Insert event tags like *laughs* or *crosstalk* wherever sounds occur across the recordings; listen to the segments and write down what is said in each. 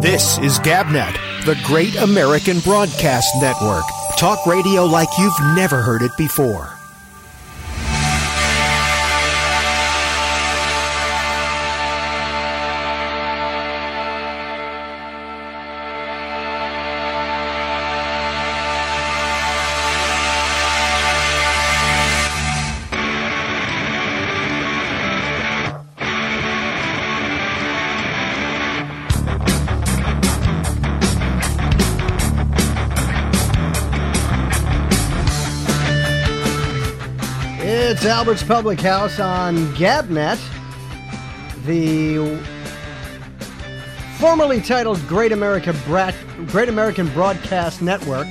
This is Gabnet, the Great American Broadcast Network. Talk radio like you've never heard it before. It's Albert's Public House on Gabnet, the formerly titled Great America Brat, Great American Broadcast Network,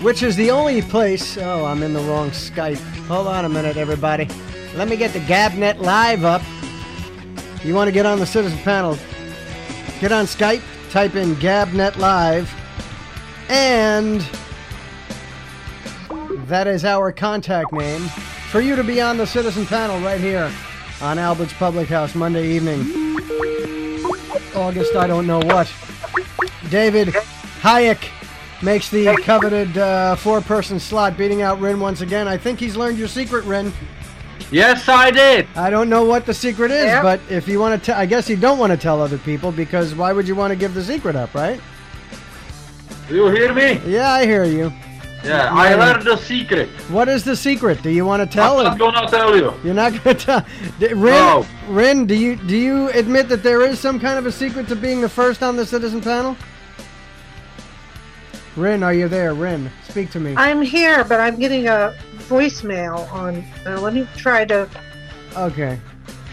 which is the only place. Oh, I'm in the wrong Skype. Hold on a minute, everybody. Let me get the Gabnet Live up. You want to get on the citizen panel? Get on Skype, type in Gabnet Live, and that is our contact name for you to be on the citizen panel right here on Albert's Public House Monday evening. August, I don't know what. David Hayek makes the coveted uh, four person slot, beating out Rin once again. I think he's learned your secret, Rin. Yes, I did. I don't know what the secret is, Yep. but if you want to, I guess you don't want to tell other people because why would you want to give the secret up, right? Do you hear me? Yeah, I hear you. Yeah, I learned the secret. What is the secret? Do you want to tell? I'm it? not gonna tell you. You're not going *laughs* to tell. D- Rin, No. Rin, do you do you admit that there is some kind of a secret to being the first on the citizen panel? Rin, are you there? Rin, speak to me. I'm here, but I'm getting a voicemail on. Uh, let me try to. Okay,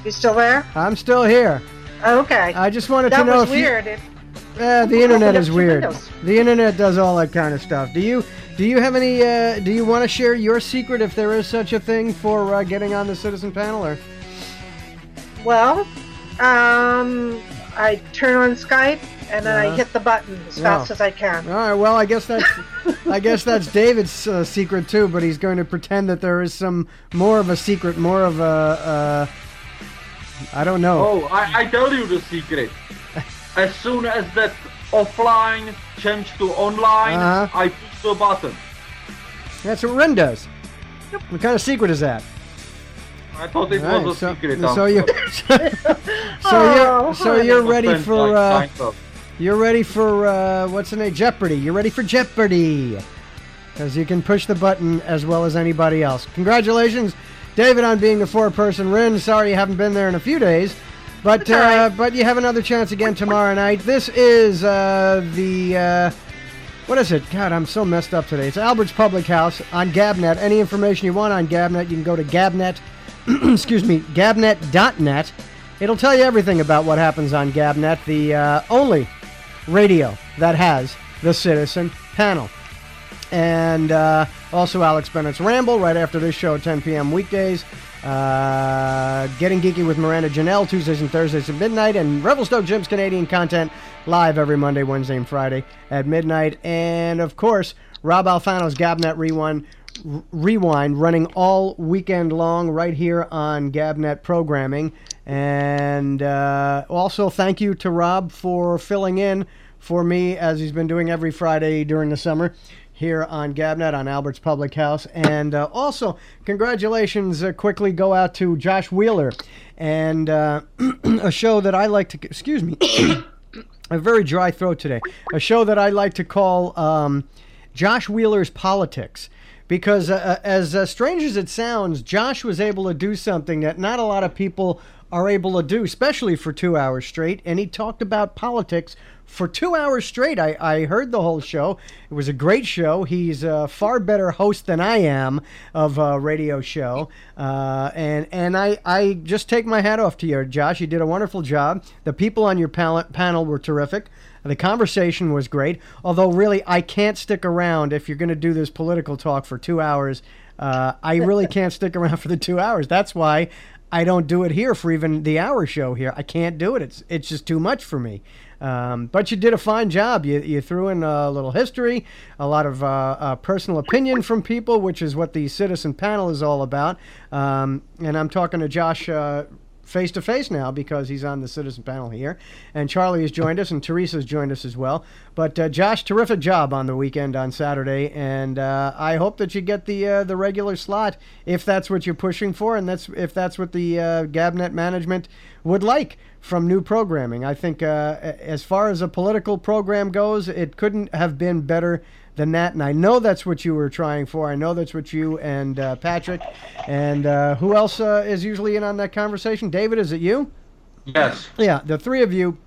You still there? I'm still here. Okay. I just wanted that to know was if you- weird. It, Eh, the internet is weird. windows. The internet does all that kind of stuff. Do you do you have any? Uh, do you want to share your secret if there is such a thing for uh, getting on the citizen panel? Or well, um, I turn on Skype and then. I hit the button as Yeah. fast as I can. all right, well, I guess that's *laughs* I guess that's David's uh, secret too. But he's going to pretend that there is some more of a secret, more of a. Uh, I don't know. Oh, I, I tell you the secret. As soon as that offline changed to online, Uh-huh. I push the button. That's what Ren does. What kind of secret is that? I thought it All right, was a so, secret. so you, *laughs* *laughs* so you're, so you're ready for, uh, you're ready for, uh, what's the name? Jeopardy. You're ready for Jeopardy. Because you can push the button as well as anybody else. Congratulations, David, on being the four-person Rin. Sorry you haven't been there in a few days. But, uh, right. but you have another chance again tomorrow night. This is, uh, the, uh, what is it? God, I'm so messed up today. It's Albert's Public House on Gabnet. Any information you want on Gabnet, you can go to Gabnet, *clears throat* excuse me, Gabnet.net. It'll tell you everything about what happens on Gabnet, the uh, only radio that has the Citizen Panel. And uh, also Alex Bennett's Ramble right after this show 10 p.m. weekdays. Uh, Getting Geeky with Miranda Janelle Tuesdays and Thursdays at midnight. And Revelstoke Jim's Canadian content live every Monday, Wednesday, and Friday at midnight. And of course, Rob Alfano's Gabnet Rewind. Rewind running all weekend long right here on Gabnet programming. And uh, also, thank you to Rob for filling in for me as he's been doing every Friday during the summer here on Gabnet on Albert's Public House. And uh, also, congratulations uh, quickly go out to Josh Wheeler and uh, *clears throat* a show that I like to, excuse me, *coughs* a very dry throat today, a show that I like to call um, Josh Wheeler's Politics. Because uh, as uh, strange as it sounds, Josh was able to do something that not a lot of people are able to do, especially for two hours straight. And he talked about politics for two hours straight. I, I heard the whole show. It was a great show. He's a far better host than I am of a radio show. Uh, and and I, I just take my hat off to you, Josh. You did a wonderful job. The people on your pal- panel were terrific. The conversation was great. Although, really, I can't stick around if you're going to do this political talk for two hours. Uh, I really *laughs* can't stick around for the two hours. That's why I don't do it here for even the hour show here. I can't do it. It's it's just too much for me. Um, but you did a fine job. You, you threw in a little history, a lot of uh, uh, personal opinion from people, which is what the citizen panel is all about. Um, and I'm talking to Josh face to face now because he's on the citizen panel here, and Charlie has joined us, and Teresa's joined us as well. But uh, Josh, terrific job on the weekend on Saturday, and uh, I hope that you get the uh, the regular slot if that's what you're pushing for, and that's if that's what the uh, Gabnet management would like from new programming. I think uh, as far as a political program goes, it couldn't have been better than that. And I know that's what you were trying for. I know that's what you and uh, Patrick and uh, who else uh, is usually in on that conversation? David, is it you? Yes. Yeah, the three of you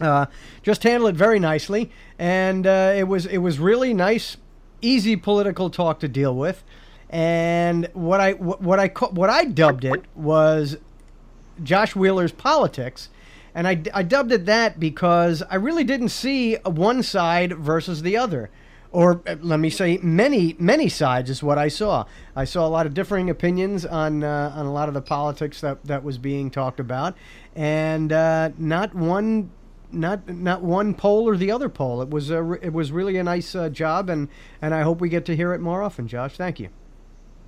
uh, just handled it very nicely, and uh, it was it was really nice, easy political talk to deal with. And what I what I what I dubbed it was Josh Wheeler's politics. And I, I dubbed it that because I really didn't see one side versus the other or uh, let me say many many sides is what I saw. I saw a lot of differing opinions on uh, on a lot of the politics that that was being talked about, and uh, not one. Not not one poll or the other poll. It was a, it was really a nice uh, job, and, and I hope we get to hear it more often. Josh, thank you.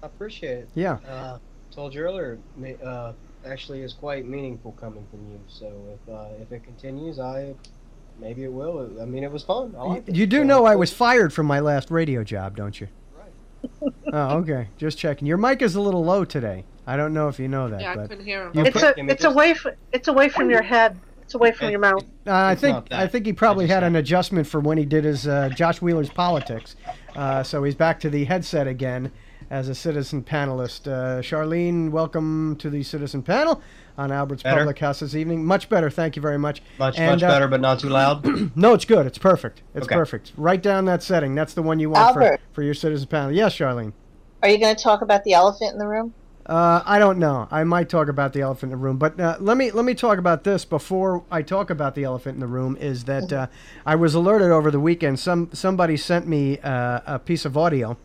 I appreciate it. Yeah. Uh, told you earlier, uh, actually is quite meaningful coming from you. So if uh, if it continues, I maybe it will. I mean, it was fun. I liked it. You do So know I was fired from my last radio job, don't you? Right. Oh, okay. Just checking. Your mic is a little low today. I don't know if you know that, Yeah, I couldn't hear him. You It's a, it's away from, it's away from your head. It's away from your mouth. Uh, I think. I think he probably had an adjustment for when he did his uh, Josh Wheeler's politics, uh, so he's back to the headset again as a citizen panelist. Uh, Charlene, welcome to the citizen panel on Albert's Better? Public House this evening. Much better, thank you very much. Much And, much uh, better, but not too loud. *clears throat* No, it's good. It's perfect. It's Okay. perfect. Write down that setting. That's the one you want for, for your citizen panel. Yes, Charlene. Are you going to talk about the elephant in the room? Uh, I don't know. I might talk about the elephant in the room, but uh, let me let me talk about this before I talk about the elephant in the room. Is that uh, I was alerted over the weekend. Some somebody sent me uh, a piece of audio.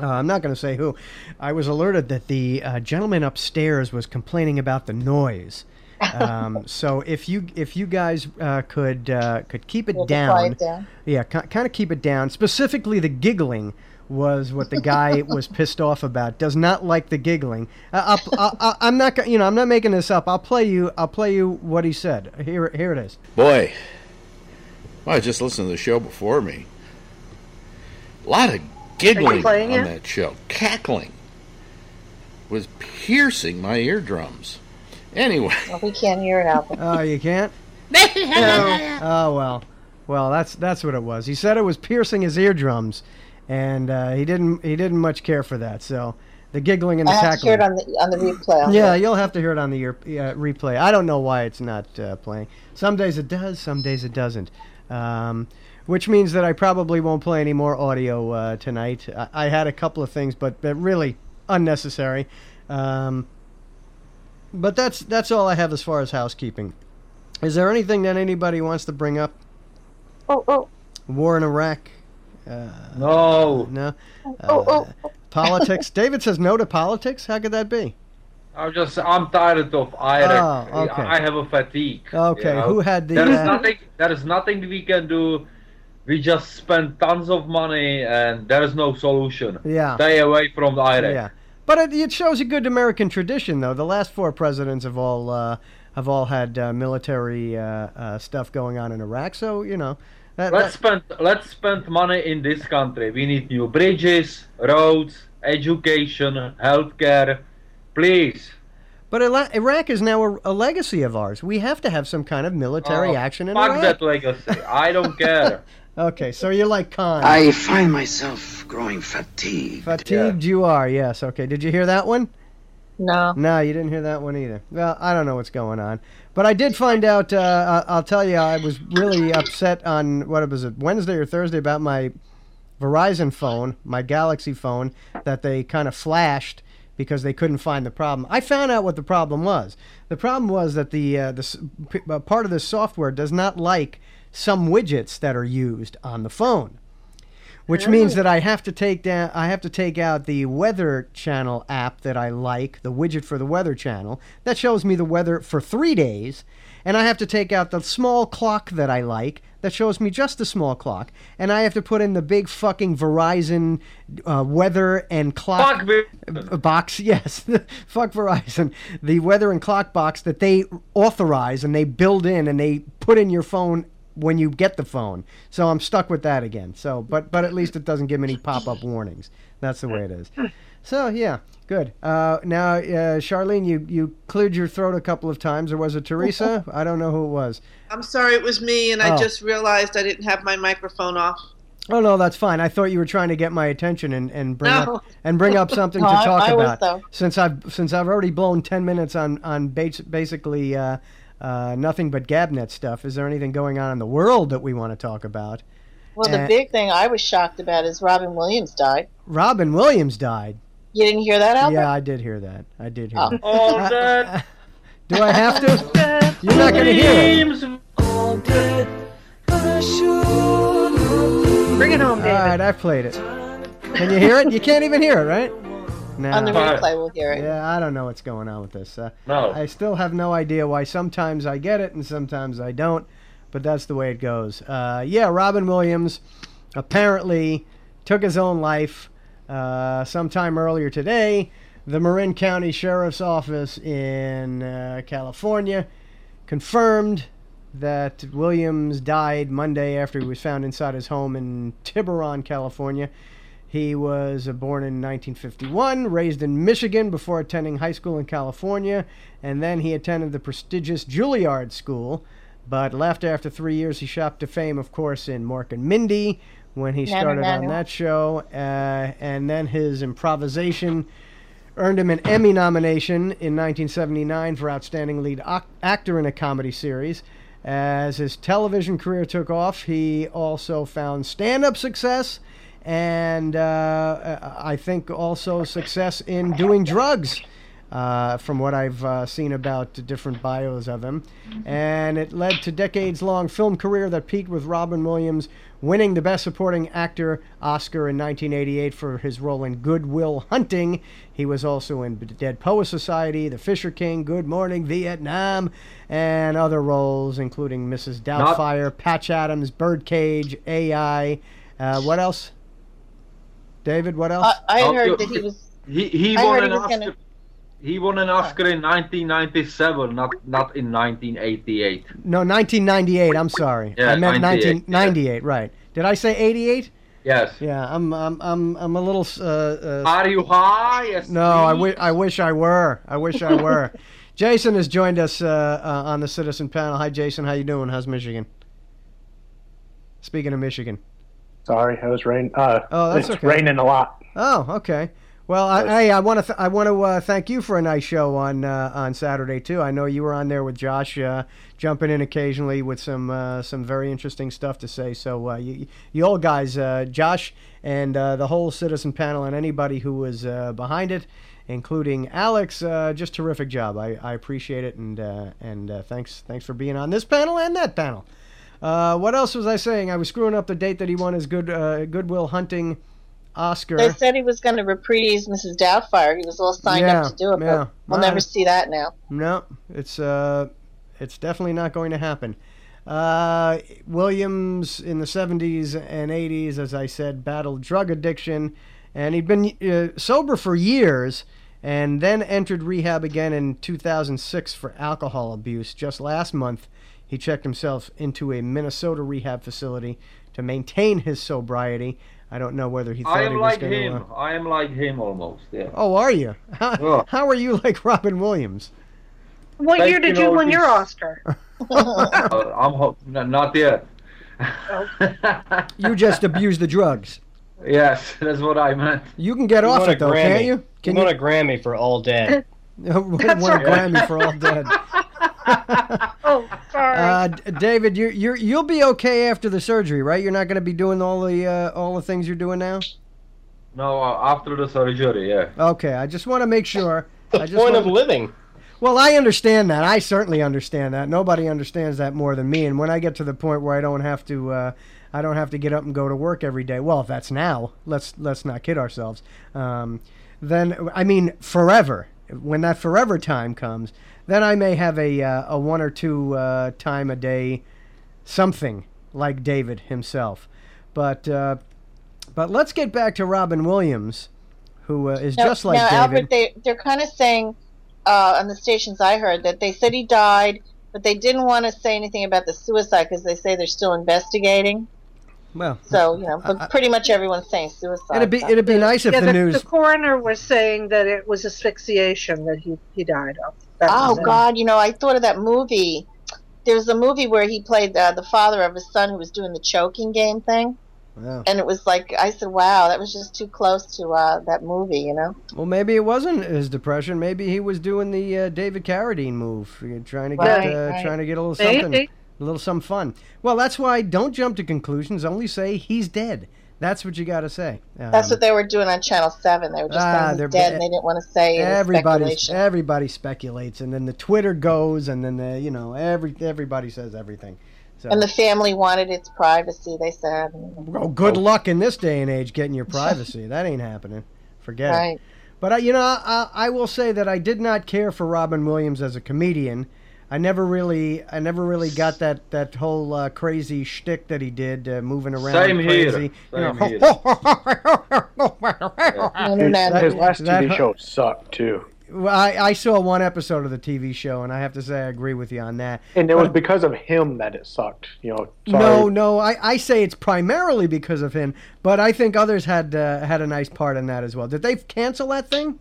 Uh, I'm not going to say who. I was alerted that the uh, gentleman upstairs was complaining about the noise. Um, *laughs* so if you if you guys uh, could uh, could keep it We'll down, down. yeah, kind of keep it down. Specifically, the giggling was what the guy *laughs* was pissed off about. Does not like the giggling. Uh, I'll, I'll, I'll, I'm not, you know, I'm not making this up. I'll play you. I'll play you what he said. Here, here it is. Boy, well, I just listened to the show before me. A lot of giggling playing on it? that show, cackling was piercing my eardrums. Anyway, *laughs* Well, we can't hear it, Albert. Oh, you can't. No. *laughs* Oh well, well that's that's what it was. He said it was piercing his eardrums, and uh, he didn't he didn't much care for that. So the giggling and the I have to hear cackling. it on the on the replay. I'll Yeah, hear you'll have to hear it on the ear, uh, replay. I don't know why it's not uh, playing. Some days it does, some days it doesn't. Um, which means that I probably won't play any more audio uh, tonight. I, I had a couple of things, but, but really unnecessary. Um, but that's that's all I have as far as housekeeping. Is there anything that anybody wants to bring up? Oh, oh, War in Iraq? Uh, No. no. oh, Uh, oh. Politics? *laughs* David says no to politics. How could that be? I'm just I'm tired of Iraq. Oh, okay. I have a fatigue. Okay, you know? who had the? There is uh, nothing. There is nothing we can do. We just spend tons of money and there is no solution. Yeah. Stay away from the Iraq. Yeah, but it, it shows a good American tradition, though. The last four presidents have all uh, have all had uh, military uh, uh, stuff going on in Iraq, so you know. That, Let's that- spend let's spend money in this country. We need new bridges, roads, education, healthcare. Please. but Iraq is now a, a legacy of ours. We have to have some kind of military Oh, action in Fuck Iraq. that legacy. I don't care. *laughs* Okay, so you're like Khan. I find myself growing fatigued. Fatigued you are, yes. Okay, did you hear that one? No. No, you didn't hear that one either. Well, I don't know what's going on, but I did find out. Uh, I- I'll tell you, I was really upset on what was it Wednesday or Thursday about my Verizon phone, my Galaxy phone, that they kind of flashed because they couldn't find the problem. I found out what the problem was. The problem was that the uh, the uh, part of the software does not like some widgets that are used on the phone which means that I have to take down I have to take out the weather channel app that I like, the widget for the weather channel that shows me the weather for 3 days, and I have to take out the small clock that I like that shows me just the small clock, and I have to put in the big fucking Verizon uh, weather and clock Fuck box. *laughs* Yes, *laughs* fuck Verizon. The weather and clock box that they authorize and they build in and they put in your phone when you get the phone. So I'm stuck with that again. So, but but at least it doesn't give me any pop up warnings. That's the way it is. So yeah, good. Uh, now, uh, Charlene, you you cleared your throat a couple of times, or was it Teresa? I don't know who it was. I'm sorry, it was me, and I Oh. just realized I didn't have my microphone off. Oh no, that's fine. I thought you were trying to get my attention and, and bring No. up and bring up something *laughs* No, to talk I was, about. though. Since I've since I've already blown ten minutes on on bas- basically uh, uh, nothing but Gabnet stuff. Is there anything going on in the world that we want to talk about? Well, the Uh, big thing I was shocked about is Robin Williams died. Robin Williams died. You didn't hear that, Albert? Yeah, I did hear that. I did hear Oh. that. All that *laughs* Do I have to? You're not going to hear it. dreams. Bring it home, All David. right, I played it. Can you hear it? You can't even hear it, right? No. On the replay, we'll hear it. Yeah, I don't know what's going on with this. Uh, No. I still have no idea why sometimes I get it and sometimes I don't, but that's the way it goes. Uh, yeah, Robin Williams apparently took his own life uh, sometime earlier today. The Marin County Sheriff's Office in uh, California confirmed that Williams died Monday after he was found inside his home in Tiburon, California. He was uh, born in 1951, raised in Michigan before attending high school in California, and then he attended the prestigious Juilliard School, but left after three years. He shot to fame, of course, in Mork and Mindy when he started on that show, uh, and then his improvisation earned him an Emmy nomination in 1979 for Outstanding Lead Ac- Actor in a Comedy Series. As his television career took off, he also found stand up success and uh, I think also success in doing drugs. Uh, from what I've uh, seen about different bios of him. And it led to decades long film career that peaked with Robin Williams winning the Best Supporting Actor Oscar in 1988 for his role in Good Will Hunting. He was also in Dead Poets Society, The Fisher King, Good Morning Vietnam, and other roles, including Mrs. Doubtfire, Patch Adams, Birdcage, AI. Uh, what else? David, what else? I, I Oh, heard you- that he was. He he I won heard an he was Oscar. gonna- He won an Oscar in 1997, not not in 1988. No, 1998. I'm sorry. Yeah, I meant 98, 1998. Right. Did I say 88? Yes. Yeah, I'm I'm I'm I'm a little uh, uh Are you high? as No, I me? wi- I wish I were. I wish I were. *laughs* Jason has joined us uh, uh, on the citizen panel. Hi Jason, how you doing? How's Michigan? Speaking of Michigan. Sorry, it was rain. Uh, Oh, that's it's okay. raining a lot. Oh, okay. Well, I, hey, I want to th- I want to uh, thank you for a nice show on uh, on Saturday too. I know you were on there with Josh, uh, jumping in occasionally with some uh, some very interesting stuff to say. So uh, you you all guys, uh, Josh and uh, the whole citizen panel and anybody who was uh, behind it, including Alex, uh, just terrific job. I, I appreciate it and uh, and uh, thanks thanks for being on this panel and that panel. Uh, what else was I saying? I was screwing up the date that he won his good uh, Good Will Hunting Oscar. They said he was going to reprise Mrs. Doubtfire. He was all signed Yeah, up to do it, yeah. but we'll never see that now. No, it's uh, it's definitely not going to happen. Uh, Williams in the 70s and 80s, as I said, battled drug addiction, and he'd been uh, sober for years, and then entered rehab again in 2006 for alcohol abuse. Just last month, he checked himself into a Minnesota rehab facility to maintain his sobriety. I don't know whether he thought I he am was like going him. to. Uh... I am like him almost. Yeah. Oh, are you? How, Yeah. how are you like Robin Williams? What Thank year did you, you win Otis. your Oscar? *laughs* Uh, I'm ho- not yet. You just abuse the drugs. yes, *laughs* that's what I meant. You can get You off it though, Grammy. can't you? Can you you? won a Grammy for All Dead. *laughs* won a That's right. Grammy for all dead. Oh, sorry. Uh, D- David, you you you'll be okay after the surgery, right? You're not going to be doing all the uh, all the things you're doing now. No, uh, after the surgery, yeah. Okay, I just want to make sure. The I just point wanna- of living. Well, I understand that. I certainly understand that. Nobody understands that more than me. And when I get to the point where I don't have to, uh, I don't have to get up and go to work every day. Well, if that's now, let's let's not kid ourselves. Um, then I mean, forever. When that forever time comes, then I may have a uh, a one or two uh, time a day something like David himself. But uh, but let's get back to Robin Williams, who uh, is Now- just like now, David. Albert, they they're kind of saying uh, on the stations I heard that they said he died, but they didn't want to say anything about the suicide because they say they're still investigating. well, So you know, but pretty much everyone's saying suicide. it'd be it'd be nice if yeah, the the, news. the coroner was saying that it was asphyxiation that he, he died of. That Oh was. God, you know, I thought of that movie. There was a movie where he played uh, the father of his son who was doing the choking game thing, Wow. and it was like I said, "Wow, that was just too close to uh, that movie," you know. Well, maybe it wasn't his depression. Maybe he was doing the uh, David Carradine move, trying to get Right, uh, right. trying to get a little something, a little some fun. Well, that's why don't jump to conclusions. Only say he's dead. That's what you got to say. That's Um, what they were doing on Channel Seven. They were just Ah, saying they're dead, and they didn't want to say everybody everybody speculates, and then the Twitter goes, and then the, you know every everybody says everything. So, And the family wanted its privacy. They said, oh, good luck in this day and age getting your privacy. *laughs* that ain't happening. Forget it. But I, you know, I, I will say that I did not care for Robin Williams as a comedian. I never really, I never really got that that whole uh, crazy shtick that he did, uh, moving around Same here. crazy. Same you here. *laughs* know, Internet. His last that- TV show sucked too, Well, I, I saw one episode of the TV show, and I have to say I agree with you on that. and it was because of him that it sucked. You know, sorry. No, no, I, I say it's primarily because of him, but I think others had uh, had a nice part in that as well. Did they cancel that thing?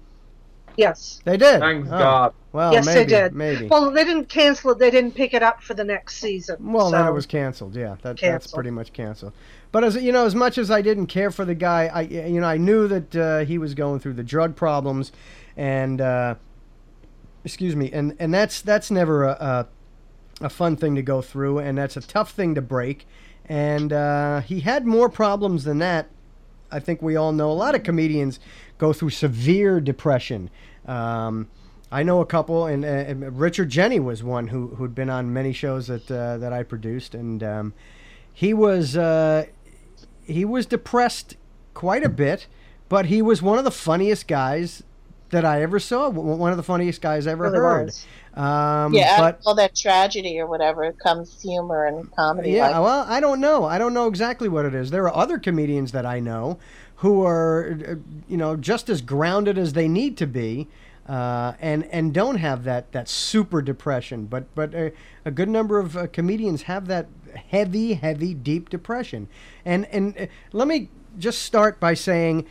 Yes. They did. Thank Oh, God. Well, yes, maybe, they did. Maybe. Well, they didn't cancel it. They didn't pick it up for the next season. Well, then it was canceled. Yeah, that, that's pretty much canceled. But as you know, as much as I didn't care for the guy, I you know I knew that uh, he was going through the drug problems, and uh, excuse me, and and that's that's never a, a a fun thing to go through, and that's a tough thing to break. And uh, he had more problems than that. I think we all know a lot of comedians go through severe depression. Um, I know a couple, and, and Richard Jeni was one who who'd been on many shows that uh, that I produced, and um, he was uh, he was depressed quite a bit, but he was one of the funniest guys that I ever saw. One of the funniest guys I ever heard. Um, yeah, but all that tragedy or whatever comes humor and comedy. yeah, like, well, I don't know. I don't know exactly what it is. There are other comedians that I know who are, uh, you know, just as grounded as they need to be, uh, and and don't have that that super depression. But but uh, a good number of uh, comedians have that heavy, heavy, deep depression. And and uh, let me just start by saying.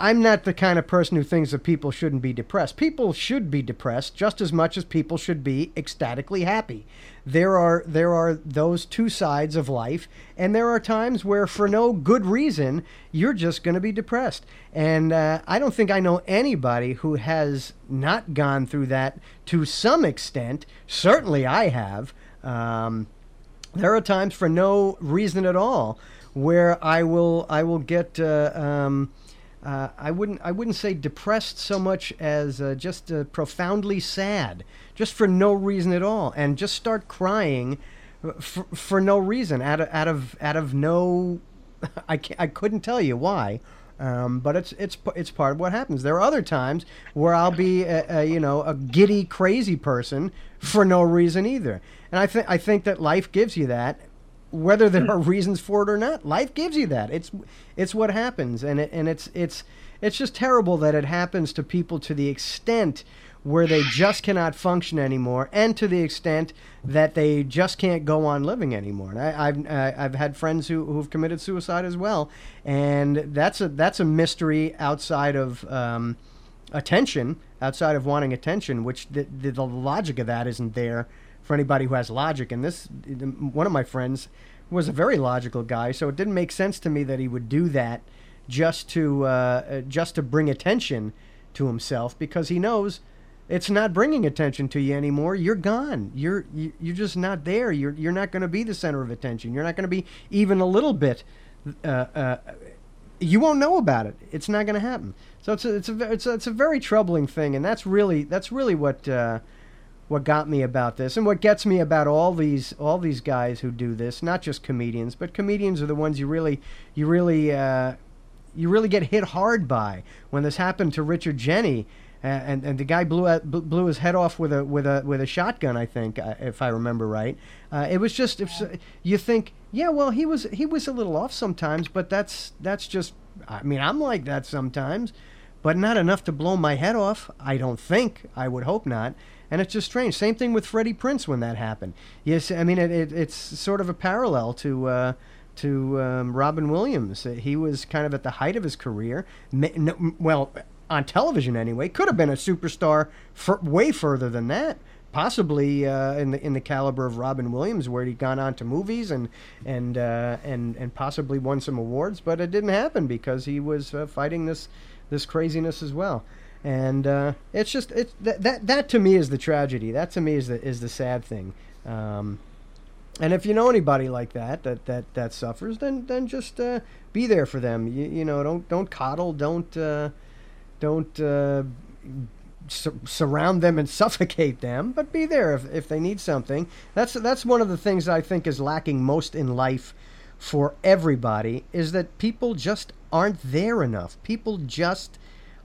I'm not the kind of person who thinks that people shouldn't be depressed. People should be depressed just as much as people should be ecstatically happy. There are there are those two sides of life, and there are times where, for no good reason, you're just going to be depressed. And uh, I don't think I know anybody who has not gone through that to some extent. Certainly, I have. Um, there are times for no reason at all where I will I will get uh, um, uh, I wouldn't I wouldn't say depressed so much as uh, just uh, profoundly sad, just for no reason at all, and just start crying for, for no reason out of out of out of no *laughs* I I couldn't tell you why. Um, but it's it's it's part of what happens. There are other times where I'll be a, a, you know a giddy crazy person for no reason either, and I think I think that life gives you that, whether there are reasons for it or not. Life gives you that. It's it's what happens, and it, and it's it's it's just terrible that it happens to people to the extent where they just cannot function anymore, and to the extent that they just can't go on living anymore. And I, I've uh, I've had friends who who've committed suicide as well, and that's a that's a mystery outside of. Um, attention outside of wanting attention, which the, the, the logic of that isn't there for anybody who has logic. And this, one of my friends was a very logical guy, so it didn't make sense to me that he would do that just to uh, uh, just to bring attention to himself because he knows it's not bringing attention to you anymore. You're gone. You're you- you're just not there. You're you're not going to be the center of attention. You're not going to be even a little bit. Uh, uh, you won't know about it. It's not going to happen. So it's a, it's a it's a, it's a very troubling thing, and that's really that's really what uh, what got me about this, and what gets me about all these all these guys who do this. Not just comedians, but comedians are the ones you really you really uh, you really get hit hard by. When this happened to Richard Jeni, and and the guy blew out, blew his head off with a with a with a shotgun. I think, uh, if I remember right. Uh, it was just if you think, yeah, well, he was he was a little off sometimes, but that's that's just. I mean, I'm like that sometimes, but not enough to blow my head off. I don't think. I would hope not. And it's just strange. Same thing with Freddie Prinze when that happened. Yes, I mean it, it, it's sort of a parallel to. Uh, to um, Robin Williams. He was kind of at the height of his career. No- Well, on television anyway, could have been a superstar for way further than that. Possibly uh, in the in the caliber of Robin Williams, where he'd gone on to movies and and uh, and and possibly won some awards, but it didn't happen because he was uh, fighting this this craziness as well. And uh, it's just it's that, that that to me is the tragedy. That to me is the is the sad thing. Um, and if you know anybody like that that that that suffers, then then just uh, be there for them. You, you know, don't don't coddle, don't uh, don't uh, sur- surround them and *laughs* suffocate them, but be there if, if they need something. That's that's one of the things I think is lacking most in life for everybody is that people just aren't there enough. People just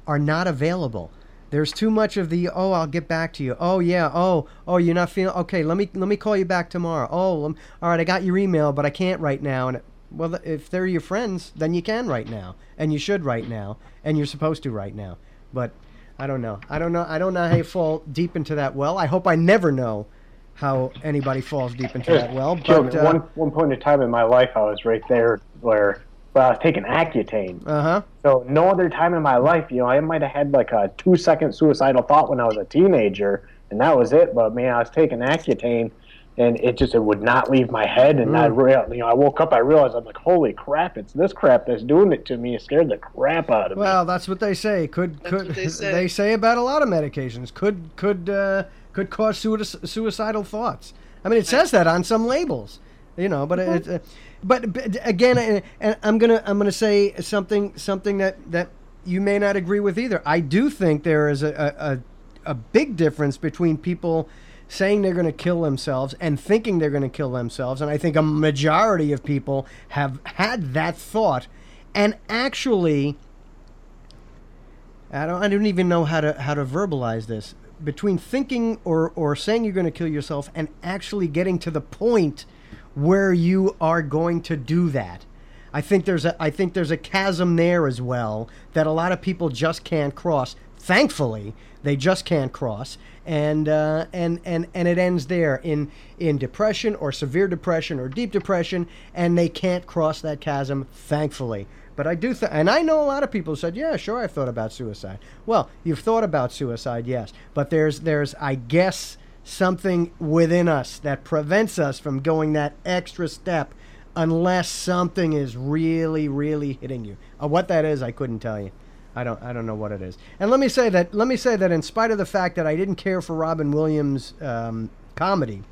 are not available. There's too much of the oh I'll get back to you. Oh yeah. Oh oh you're not feeling okay. Let me let me call you back tomorrow. Oh um, all right I got your email but I can't right now. And well if they're your friends then you can right now and you should right now and you're supposed to right now. But I don't know. I don't know. I don't know how you fall deep into that well. I hope I never know how anybody falls deep into that well. But uh one one point in time in my life, I was right there where well, I was taking Accutane. huh. So no other time in my life, you know, I might have had like a two second suicidal thought when I was a teenager, and that was it. But man, I was taking Accutane, and it just it would not leave my head. And I Mm. real, you know, I woke up, I realized I'm like, holy crap, it's this crap that's doing it to me. It scared the crap out of me. Well, that's what they say. Could could what they *laughs* say. they say about a lot of medications? Could could uh, could cause sui- suicidal thoughts. I mean, it says that on some labels, you know. But it, uh, but, but again, uh, and I'm gonna I'm gonna say something something that that you may not agree with either. I do think there is a a, a, a big difference between people saying they're going to kill themselves and thinking they're going to kill themselves, and I think a majority of people have had that thought and actually I don't I don't even know how to how to verbalize this. Between thinking or or saying you're going to kill yourself and actually getting to the point where you are going to do that. I think there's a I think there's a chasm there as well that a lot of people just can't cross. Thankfully, they just can't cross, and uh, and and and it ends there in in depression or severe depression or deep depression, and they can't cross that chasm. Thankfully, but I do, th- and I know a lot of people said, "Yeah, sure, I've thought about suicide." Well, you've thought about suicide, yes, but there's there's I guess something within us that prevents us from going that extra step unless something is really really hitting you. Uh, what that is, I couldn't tell you. I don't I don't know what it is. And let me say that let me say that in spite of the fact that I didn't care for Robin Williams um, comedy,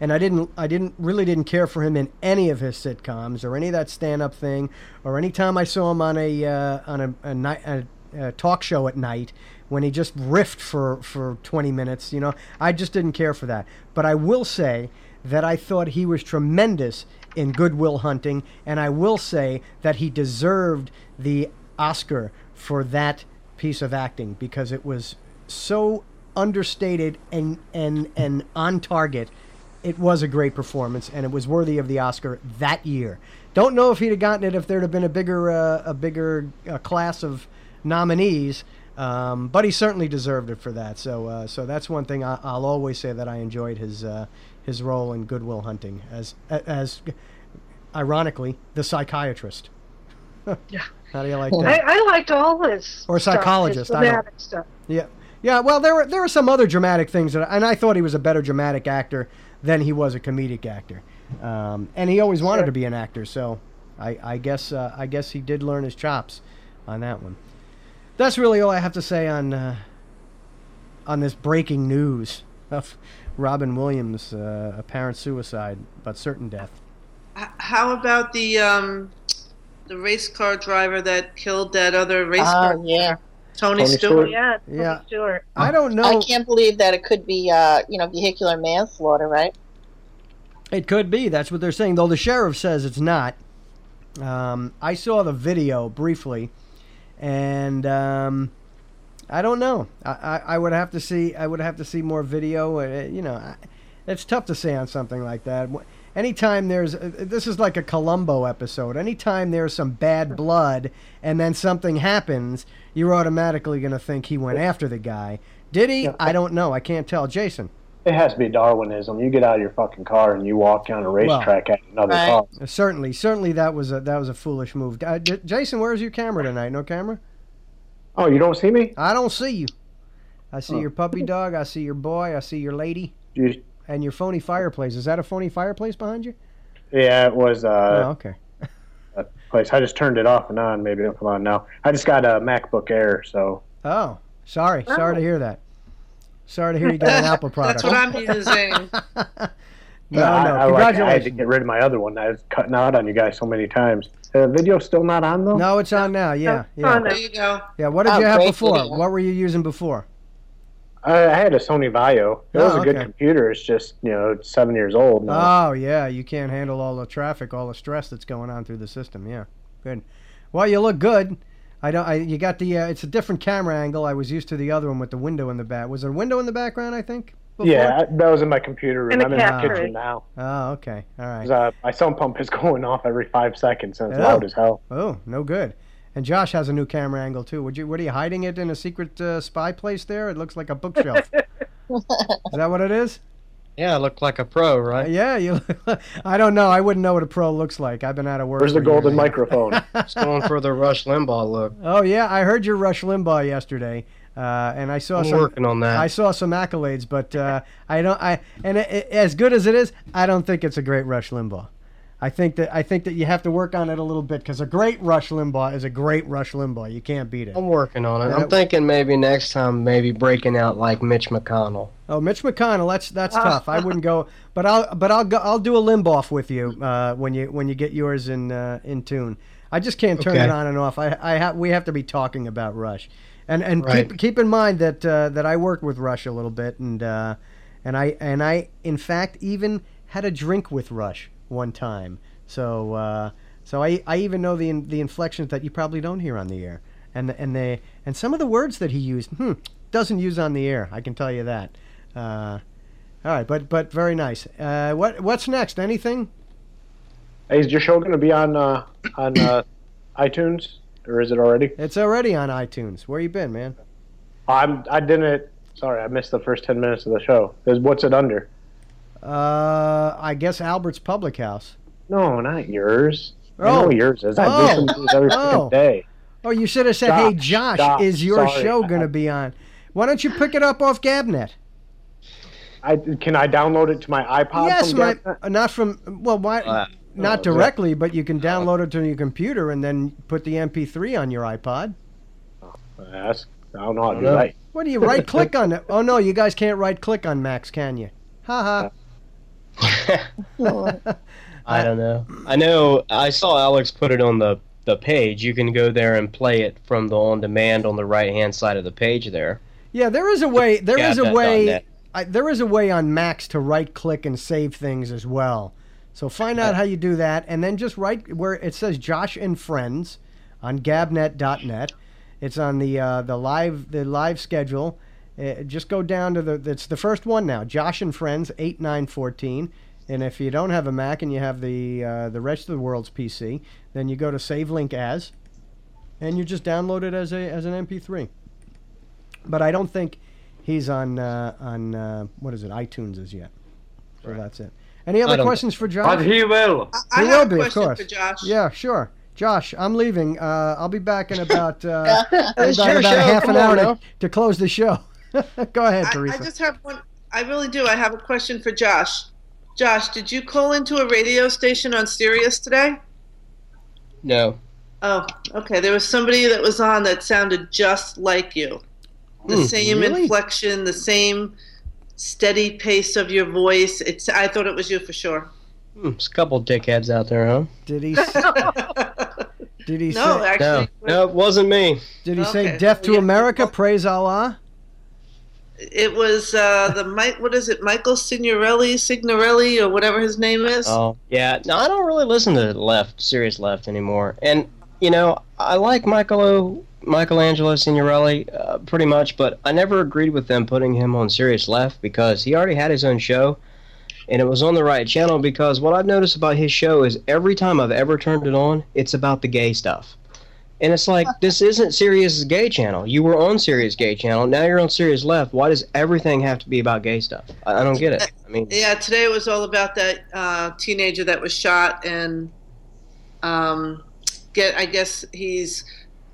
and I didn't I didn't really didn't care for him in any of his sitcoms or any of that stand up thing or any time I saw him on a uh, on a, a night a, a talk show at night when he just riffed for for 20 minutes you know? I just didn't care for that. But I will say that I thought he was tremendous in Good Will Hunting and I will say that he deserved the Oscar for that piece of acting because it was so understated and and and on target. It was a great performance and it was worthy of the Oscar that year. Don't know if he'd have gotten it if there'd have been a bigger uh, a bigger uh, class of nominees, um, but he certainly deserved it for that. So uh, so that's one thing I, I'll always say that I enjoyed his uh, his role in Good Will Hunting as as ironically the psychiatrist. *laughs* Yeah. How do you like I, that? I liked all his Or stuff, his psychologist, I don't- dramatic stuff. Yeah, yeah. Well, there were there were some other dramatic things that, and I thought he was a better dramatic actor than he was a comedic actor, um, and he always wanted Sure. to be an actor. So, I, I guess uh, I guess he did learn his chops on that one. That's really all I have to say on uh, on this breaking news of Robin Williams' uh, apparent suicide, but certain death. How about the um, the race car driver that killed that other race Oh, car? yeah. Tony, Tony Stewart. Stewart. Yeah, Tony Yeah. Stewart. I don't know. I can't believe that it could be, uh, you know, vehicular manslaughter, right? It could be. That's what they're saying. Though the sheriff says it's not. Um, I saw the video briefly, and um, I don't know. I, I, I would have to see. I would have to see more video. Uh, you know, I, it's tough to say on something like that. Anytime there's uh, this is like a Columbo episode. Anytime there's some bad blood and then something happens, you're automatically going to think he went after the guy. Did he? I don't know. I can't tell. Jason. It has to be Darwinism. You get out of your fucking car and you walk down a racetrack at another Right. car. Certainly, certainly that was a that was a foolish move. Uh, J- Jason, where's your camera tonight? No camera? Oh, you don't see me? I don't see you. I see Oh. your puppy dog. I see your boy. I see your lady. You, And your phony fireplace. Is that a phony fireplace behind you? yeah, it was oh, uh, okay. *laughs* a place. I just turned it off and on. Maybe it'll come on now. I just got a MacBook Air, so Oh, sorry. Sorry to hear that. Sorry to hear you got an *laughs* Apple product. That's what I'm using. *laughs* No, I, no. I, like, I had to Congratulations. get rid of my other one. I was cutting out on you guys so many times. The video still not on though. No, it's on now. Yeah, oh, yeah, oh, There you go. yeah. What did Oh, you have before? video. What were you using before? I, I had a Sony Vaio. It was Oh, a good computer. It's just you know it's seven years old now. Oh, yeah. You can't handle all the traffic, all the stress that's going on through the system. Yeah, good. Well, you look good. I don't. I you got the. Uh, it's a different camera angle. I was used to the other one with the window in the back. Was there a window in the background? I think. before? yeah, that was in my computer room. In the I'm in the kitchen now. Oh, okay. all right. Uh, my sump pump is *laughs* going off every five seconds and it's Oh. loud as hell. Oh, no good. And Josh has a new camera angle too. Would you? What are you hiding it in a secret uh, spy place there? It looks like a bookshelf. *laughs* is that what it is? Yeah, I look like a pro, Uh, right? yeah, you. Look, I don't know. I wouldn't know what a pro looks like. I've been out of work. Where's the for golden years. microphone? *laughs* Just going for the Rush Limbaugh look. Oh yeah, I heard your Rush Limbaugh yesterday, uh, and I saw I'm some. working on that. I saw some accolades, but uh, I don't. I and it, it- as good as it is, I don't think it's a great Rush Limbaugh. I think that I think that you have to work on it a little bit because a great Rush Limbaugh is a great Rush Limbaugh. You can't beat it. I'm working on it. Yeah. I'm thinking maybe next time, maybe breaking out like Mitch McConnell. Oh, Mitch McConnell, that's that's tough. I wouldn't go, but I'll but I'll go. I'll do a Limbaugh with you uh, when you when you get yours in uh, in tune. I just can't turn Okay. it on and off. I I ha- we have to be talking about Rush, and and Right. keep keep in mind that uh, that I worked with Rush a little bit, and uh, and I and I in fact even had a drink with Rush one time. So uh, so I I even know the in- the inflections that you probably don't hear on the air, and and the and some of the words that he used, hmm, doesn't use on the air. I can tell you that. Uh, all right, but but very nice. Uh, what what's next? Anything? hey, is your show going to be on uh, on uh, *clears throat* iTunes or is it already? It's already on iTunes. Where you been, man? I'm I didn't. Sorry, I missed the first ten minutes of the show. What's it under? Uh, I guess Albert's Public House. No, not yours. I Oh. know yours is. I Oh. listen to it every Oh. day. Oh, you should have said, "Hey, Josh, Josh, Josh, is your sorry. show going to be on?" Why don't you pick it up off Gabnet? I can I download it to my iPod? yes, from my, Gabnet? uh, not from well, why? Uh, not oh, directly, but you can download it to your computer and then put the MP3 on your iPod. That's, I don't know how to I do don't know. that. What do you right click on it? Oh no, you guys can't right click on Macs, can you? Ha ha. *laughs* I don't know. I know. I saw Alex put it on the the page. You can go there and play it from the on demand on the right hand side of the page there. Yeah, there is a way. There is a way. I, there is a way on Macs to right click and save things as well. So find out how you do that, and then just right where it says Josh and Friends on Gabnet.net. It's on the uh, the live the live schedule. Uh, just go down to the. It's the first one now. Josh and Friends eight nine fourteen. And if you don't have a Mac and you have the uh, the rest of the world's PC, then you go to Save Link As, and you just download it as a as an MP3. But I don't think he's on uh, on uh, what is it iTunes as yet. So that's it. Any other don't- questions for Josh? But he will. I, I He have will a be, of question course. for Josh. Yeah, sure. Josh, I'm leaving. Uh, I'll be back in about uh, *laughs* It's about, your about a half come an hour to, to close the show. *laughs* Go ahead, I, Teresa. I just have one. I really do. I have a question for Josh. Josh, did you call into a radio station on Sirius today? No. Oh, okay. There was somebody that was on that sounded just like you. The Hmm, same really? inflection, the same steady pace of your voice. It's. I thought it was you for sure. Hmm, There's a couple dickheads out there, huh? Did he? *laughs* Did he no, say? No, actually, no, it wasn't me. Did he say "Death to Yeah. America"? Praise Allah. It was uh, the Mike. What is it? Michael Signorelli, Signorelli, or whatever his name is. Oh, yeah. No, I don't really listen to left, Sirius left anymore. And you know, I like Michael Michelangelo Signorelli, uh, pretty much, but I never agreed with them putting him on Sirius Left because he already had his own show, and it was on the right channel. Because what I've noticed about his show is every time I've ever turned it on, it's about the gay stuff, and it's like this isn't Sirius's gay channel. You were on Sirius gay channel, now you're on Sirius Left. Why does everything have to be about gay stuff? I, I don't get it. I mean, Yeah, today it was all about that uh, teenager that was shot, and um, get. I guess he's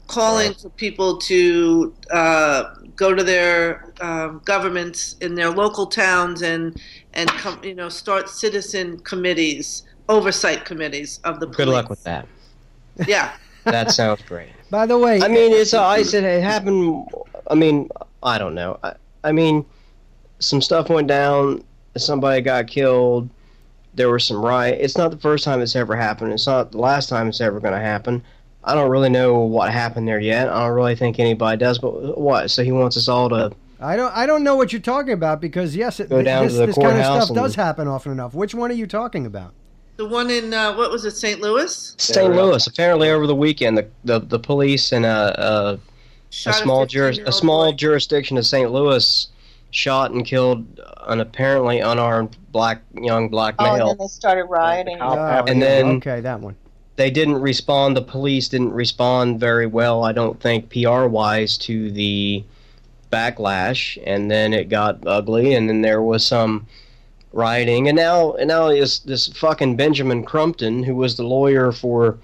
calling for people to uh, go to their um, governments in their local towns and and come, you know, start citizen committees, oversight committees of the police. good luck with that. Yeah. That sounds great. *laughs* By the way, I mean, it's uh, I said it happened. I mean, I don't know. I, I mean, some stuff went down. Somebody got killed. There were some riot. It's not the first time it's ever happened. It's not the last time it's ever going to happen. I don't really know what happened there yet. I don't really think anybody does. But what? So he wants us all to I don't I don't know what you're talking about because yes, it, Go down this, to the this kind of courthouse stuff does happen often enough. Which one are you talking about? The one in uh, what was it, St. Louis? St. Louis. Apparently, over the weekend, the the, the police in a, a, a Shot a small juris, a 15-year-old small jurisdiction of St. Louis shot and killed an apparently unarmed black young black Oh, and then they started rioting. Oh, And yeah, then- okay, that one. they didn't respond. The police didn't respond very well. I don't think PR wise to the backlash, and then it got ugly, and then there was some rioting, and now and now is this fucking Benjamin Crumpton, who was the lawyer for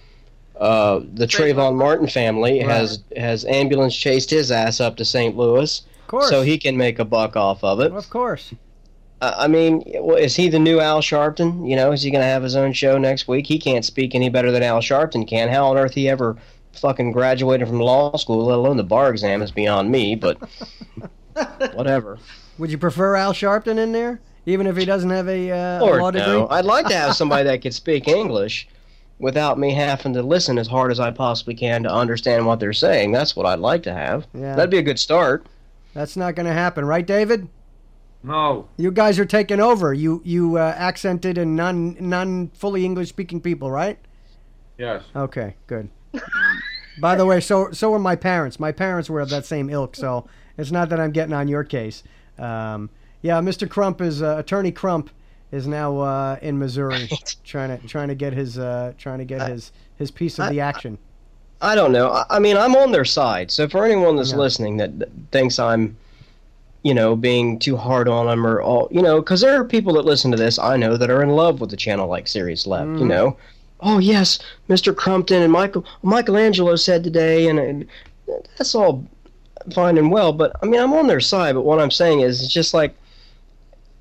uh, the Trayvon Martin family, Right. has has ambulance chased his ass up to St. Louis, Of course. so he can make a buck off of it. Of course. Uh, I mean, well, is he the new Al Sharpton? You know, is he going to have his own show next week? He can't speak any better than Al Sharpton can. How on earth he ever fucking graduated from law school, let alone the bar exam, is beyond me. But *laughs* whatever. Would you prefer Al Sharpton in there, even if he doesn't have a, uh, a Or law degree? no, I'd like to have *laughs* somebody that could speak English without me having to listen as hard as I possibly can to understand what they're saying. That's what I'd like to have. Yeah. That'd be a good start. That's not going to happen, right, David? No. You guys are taking over. You you uh, accented and non non fully English speaking people, right? Yes. Okay, good. By the way, so so were my parents. My parents were of that same ilk, so it's not that I'm getting on your case. Um, yeah, Mr. Crump is uh, Attorney Crump is now uh, in Missouri *laughs* trying to trying to get his uh, trying to get his his piece of the action. I don't know. I, I mean, I'm on their side. So for anyone that's Yeah. listening that, that thinks I'm, you know, being too hard on them or all, you know, because there are people that listen to this I know that are in love with a channel like Sirius Left. You Mhm. know, oh yes, Mr. Crumpton and Michael Michelangelo said today, and, and that's all fine and well. But I mean, I'm on their side. But what I'm saying is, it's just like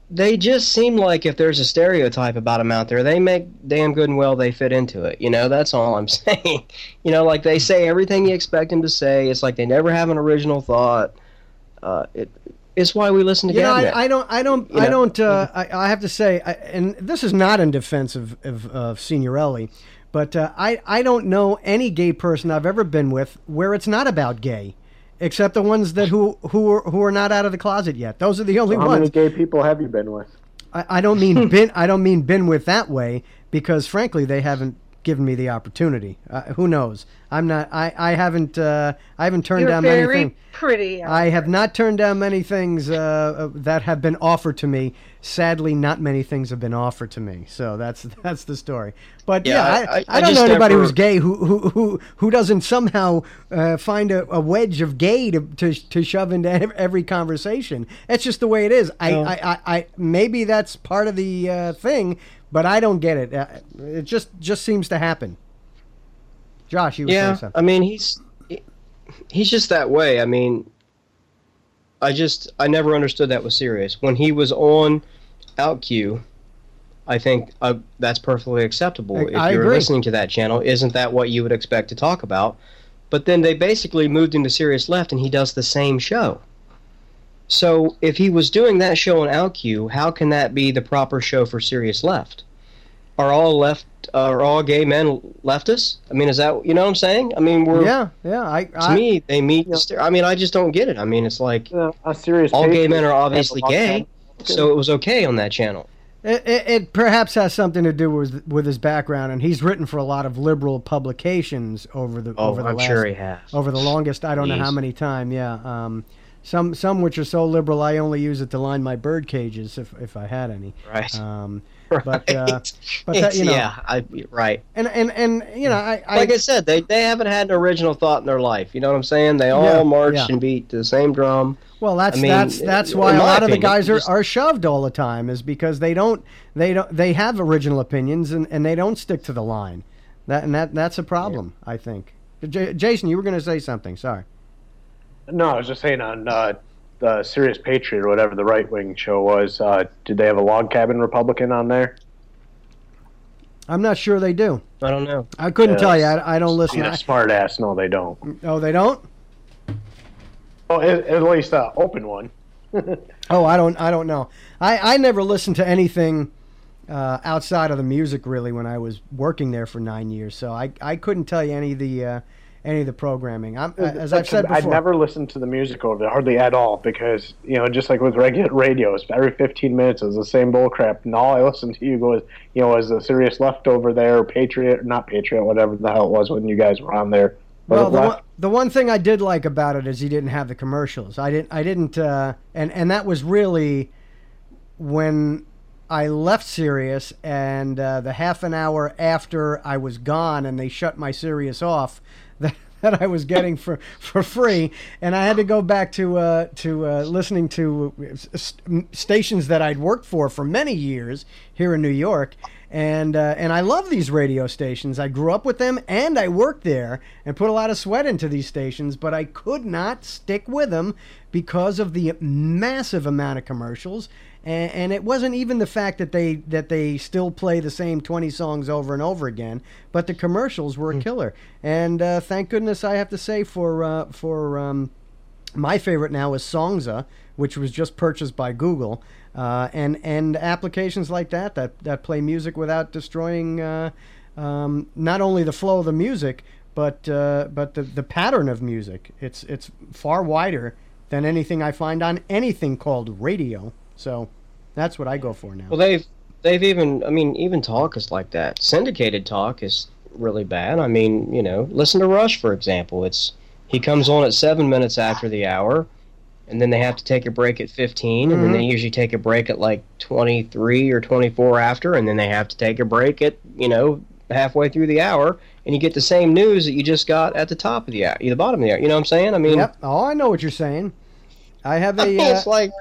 they just seem like if there's a stereotype about them out there, they make damn good and well they fit into it. You know, that's all I'm *laughs* saying. You know, like they say everything you expect them to say. It's like they never have an original thought. Uh, it, it's why we listen to You know, I, I don't, I don't, You I don't. Uh, I, I have to say, I, and this is not in defense of of, of Signorile, but uh, I, I don't know any gay person I've ever been with where it's not about gay, except the ones that who who are, who are not out of the closet yet. Those are the only ones. How many gay people have you been with? I, I don't mean *laughs* been, I don't mean been with that way because frankly they haven't given me the opportunity. Uh, who knows? I'm not. I, I haven't. Uh, I haven't turned You're down many very things. pretty. I have not turned down many things uh, uh, that have been offered to me. Sadly, not many things have been offered to me. So that's *laughs* that's the story. But yeah, Yeah, I, I- I, I- I don't know anybody never- who's gay who who who, who doesn't somehow uh, find a, a wedge of gay to, to to shove into every conversation. That's just the way it is. I, Yeah. I, I, I maybe that's part of the uh, thing, but I don't get it. Uh, it just just seems to happen. Josh, you were yeah, saying something. I mean he's he's just that way. I mean, I just I never understood that was serious when he was on OutQ. I think uh, that's perfectly acceptable. I- if I you're agree. listening to that channel, isn't that what you would expect to talk about? But then they basically moved into Sirius Left, and he does the same show. So if he was doing that show on OutQ, how can that be the proper show for Sirius Left? Are all left? Are all gay men leftists? I mean, is that you know what I'm saying? I mean, we're yeah, yeah. I, to I me they meet. the ster- I mean, I just don't get it. I mean, it's like A serious. all gay men are obviously gay, time. so it was okay on that channel. It, it, it perhaps has something to do with with his background, and he's written for a lot of liberal publications over the Oh, over the I'm last sure he has. over the longest. I don't know how many time. Yeah, um, some some which are so liberal, I only use it to line my bird cages if if I had any. Right. Um, *laughs* Right. but uh, but that, you know, yeah, I, right. and and and you know, I, I like I said, they, they haven't had an original thought in their life. You know what I'm saying? They all Yeah, march yeah. and beat to the same drum. Well, that's I mean, that's that's why a lot of the guys are, are shoved all the time is because they don't they don't they have original opinions and, and they don't stick to the line. That and that that's a problem, I think. J- Jason, you were going to say something. Sorry. No, I was just saying on uh, the Sirius Patriot or whatever the right wing show was. Uh, did they have a log cabin Republican on there? I'm not sure they do. I don't know. I couldn't Yeah, tell you. I, I don't listen. Yeah, I- smart ass. No, they don't. oh, they don't. Well, at, at least uh, open one. *laughs* Oh, I don't. I don't know. I, I never listened to anything uh, outside of the music really when I was working there for nine years. So I, I couldn't tell you any of the uh, any of the programming. I'm, as I've said before, I'd never listened to the music over there, hardly at all, because you know, just like with regular radios, every 15 minutes is the same bullcrap, and all I listened to you was, you know, was the Sirius Left over there, or Patriot, not Patriot, whatever the hell it was when you guys were on there. Well, the one, the one thing I did like about it is he didn't have the commercials. I didn't. I didn't. Uh, and and that was really when I left Sirius, and uh, the half an hour after I was gone, and they shut my Sirius off. *laughs* That, that I was getting for, for free, and I had to go back to uh, to uh, listening to uh, s- stations that I'd worked for for many years here in New York, and uh, and I love these radio stations. I grew up with them, and I worked there, and put a lot of sweat into these stations. But I could not stick with them because of the massive amount of commercials, and, and it wasn't even the fact that they that they still play the same twenty songs over and over again, but the commercials were a killer. And uh, thank goodness I have to say for uh, for. Um, my favorite now is Songza, which was just purchased by Google, uh, and and applications like that that that play music without destroying uh, um, not only the flow of the music, but uh, but the the pattern of music. It's it's far wider than anything I find on anything called radio. So that's what I go for now. Well, they've they've even I mean even talk is like that. Syndicated talk is really bad. I mean, you know, listen to Rush for example. It's he comes on at seven minutes after the hour, and then they have to take a break at 15 and then Mhm. they usually take a break at like twenty three or twenty four after, and then they have to take a break at you know halfway through the hour, and you get the same news that you just got at the top of the hour, the bottom of the hour. You know what I'm saying? I mean, yep. Oh, I know what you're saying. I have a. it's uh, like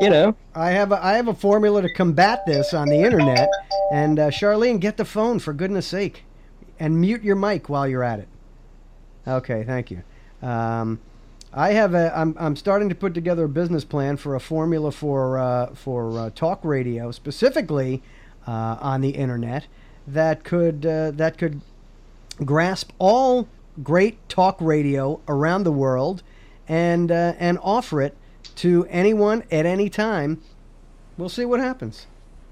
you know. I have a, I have a formula to combat this on the internet. And uh, Charlene, get the phone for goodness sake, and mute your mic while you're at it. Okay, thank you. Um, I have a. I'm, I'm starting to put together a business plan for a formula for uh, for uh, talk radio, specifically uh, on the internet, that could uh, that could grasp all great talk radio around the world, and uh, and offer it to anyone at any time. We'll see what happens.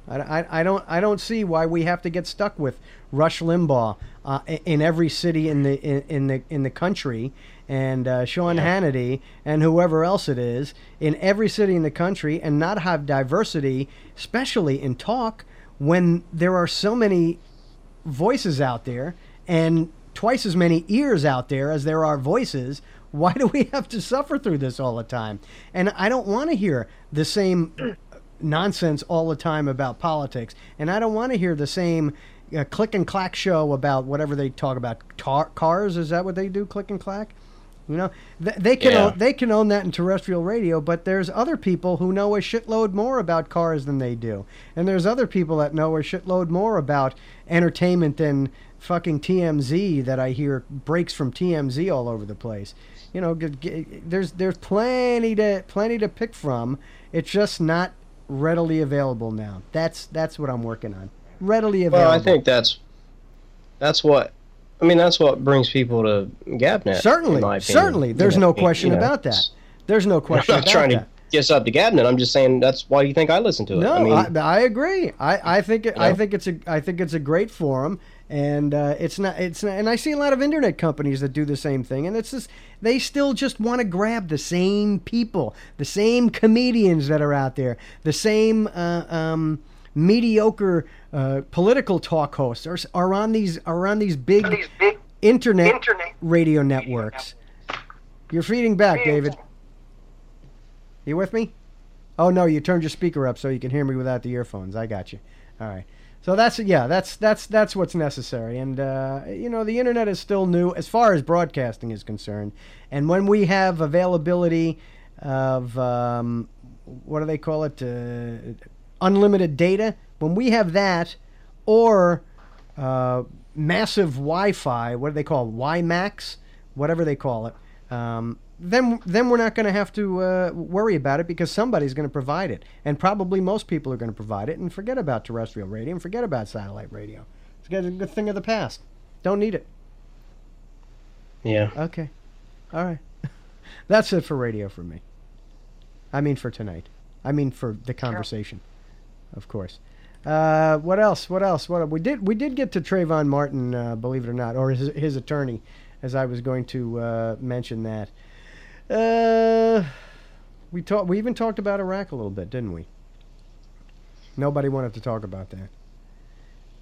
I, I, I don't I don't see why we have to get stuck with Rush Limbaugh uh, in every city in the in, in the in the country and uh, Sean Hannity and whoever else it is in every city in the country and not have diversity, especially in talk, when there are so many voices out there and twice as many ears out there as there are voices. Why do we have to suffer through this all the time? And I don't want to hear the same nonsense all the time about politics, and I don't want to hear the same uh, click and clack show about whatever they talk about tar- cars. Is that what they do? Click and clack. You know, Th- they can Yeah. own, they can own that in terrestrial radio, but there's other people who know a shitload more about cars than they do, and there's other people that know a shitload more about entertainment than fucking TMZ that I hear breaks from TMZ all over the place. You know, g- g- there's there's plenty to plenty to pick from. It's just not readily available now. That's that's what I'm working on. Readily available. Well, I think that's that's what I mean. That's what brings people to GabNet. certainly, in my opinion. certainly. You There's know, no question you know, about that. There's no question I'm not about trying that. to this up to Gabnet. I'm just saying that's why you think I listen to it. No, I mean, I, I agree. I, I think it, I know? think it's a I think it's a great forum, and uh, it's not it's not, and I see a lot of internet companies that do the same thing, and it's just they still just want to grab the same people, the same comedians that are out there, the same uh, um, mediocre uh, political talk hosts are, are on these are on these big, internet, radio networks. You're feeding back, David. You with me? Oh no, you turned your speaker up so you can hear me without the earphones. I got you. All right. So that's yeah, that's that's that's what's necessary. And uh, you know, the internet is still new as far as broadcasting is concerned. And when we have availability of um, what do they call it, uh, unlimited data, when we have that, or uh, massive Wi-Fi, what do they call it? WiMAX, whatever they call it. Um, then, then we're not going to have to uh, worry about it because somebody's going to provide it, and probably most people are going to provide it, and forget about terrestrial radio and forget about satellite radio. It's a good thing of the past. Don't need it. yeah. Okay, all right. *laughs* That's it for radio for me. I mean for tonight. I mean for the conversation, of course. Uh, what else? What else? What we did? We did get to Trayvon Martin, uh, believe it or not, or his his attorney, as I was going to uh, mention that. Uh, we talked. We even talked about Iraq a little bit, didn't we? Nobody wanted to talk about that.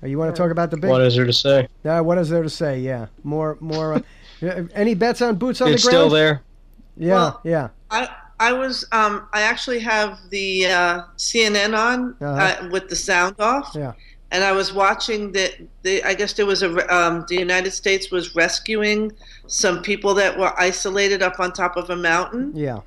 Uh, you want to talk about the big? What is there to say? Uh, what is there to say? Yeah, more, more. Uh, *laughs* uh, any bets on boots on It's the ground? still there. Yeah, Well, yeah. I I was um I actually have the uh, CNN on Uh-huh. uh, with the sound off, Yeah. And I was watching that. The I guess there was a um, the United States was rescuing some people that were isolated up on top of a mountain, Yeah,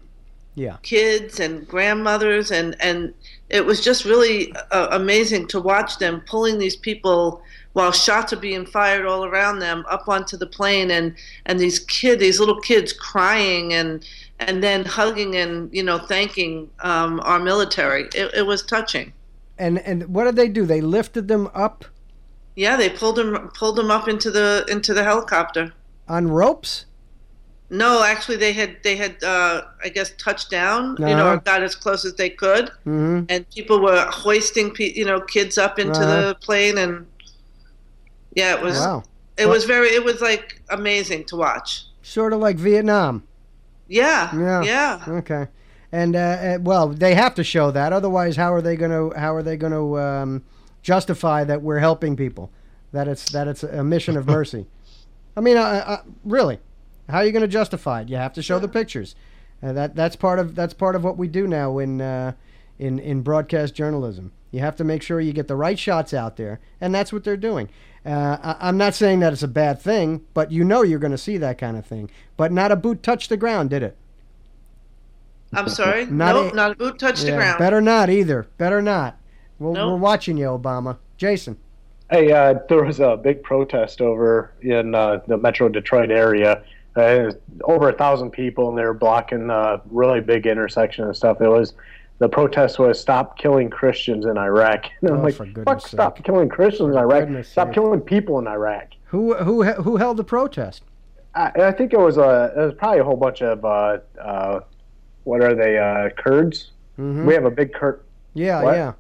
yeah. kids and grandmothers, and and it was just really uh, amazing to watch them pulling these people while shots are being fired all around them up onto the plane and and these kid these little kids crying and and then hugging and you know thanking um, our military it, it was touching And and what did they do? They lifted them up yeah they pulled them pulled them up into the into the helicopter on ropes. no actually they had they had uh, i guess touched down you know Uh-huh. or got as close as they could hmm and people were hoisting pe- you know kids up into Uh-huh. the plane and yeah it was Wow. it was very it was like amazing to watch Sort of like Vietnam. yeah Yeah. yeah Okay. And uh, uh, well, they have to show that. Otherwise, how are they going to how are they going to um, justify that we're helping people? That it's that it's a mission of *laughs* mercy. I mean, uh, uh, really, how are you going to justify it? You have to show the pictures. Uh, that that's part of that's part of what we do now in uh, in in broadcast journalism. You have to make sure you get the right shots out there, and that's what they're doing. Uh, I, I'm not saying that it's a bad thing, but you know you're going to see that kind of thing. But not a boot touched the ground, did it? I'm sorry *laughs* Not nope a- not a boot touched the ground Better not either. Better not. We're, Nope. we're watching you, Obama. Jason. Hey, uh, there was a big protest over in uh, the Metro Detroit area. Uh, over a thousand people, and they were blocking a really big intersection and stuff. It was the protest was "Stop killing Christians in Iraq." *laughs* And I'm Oh, like, for goodness "Fuck! sake. Stop killing Christians in Iraq! Stop sake. killing people in Iraq!" Who who who held the protest? I, I think it was a it was probably a whole bunch of uh, uh, what are they uh, Kurds? Mhm. We have a big Kurd Yeah, What? yeah.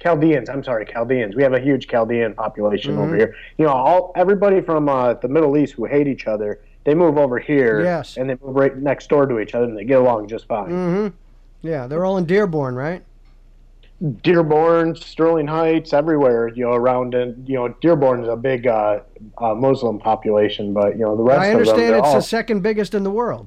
Chaldeans. I'm sorry, Chaldeans. We have a huge Chaldean population Mhm. over here. You know, all everybody from uh, the Middle East who hate each other, they move over here, Yes. and they move right next door to each other, and they get along just fine. Mm-hmm. Yeah, they're all in Dearborn, right? Dearborn, Sterling Heights, everywhere. You know, around and you know, Dearborn is a big uh, uh, Muslim population, but you know, the rest I of them, understand it's all, the second biggest in the world.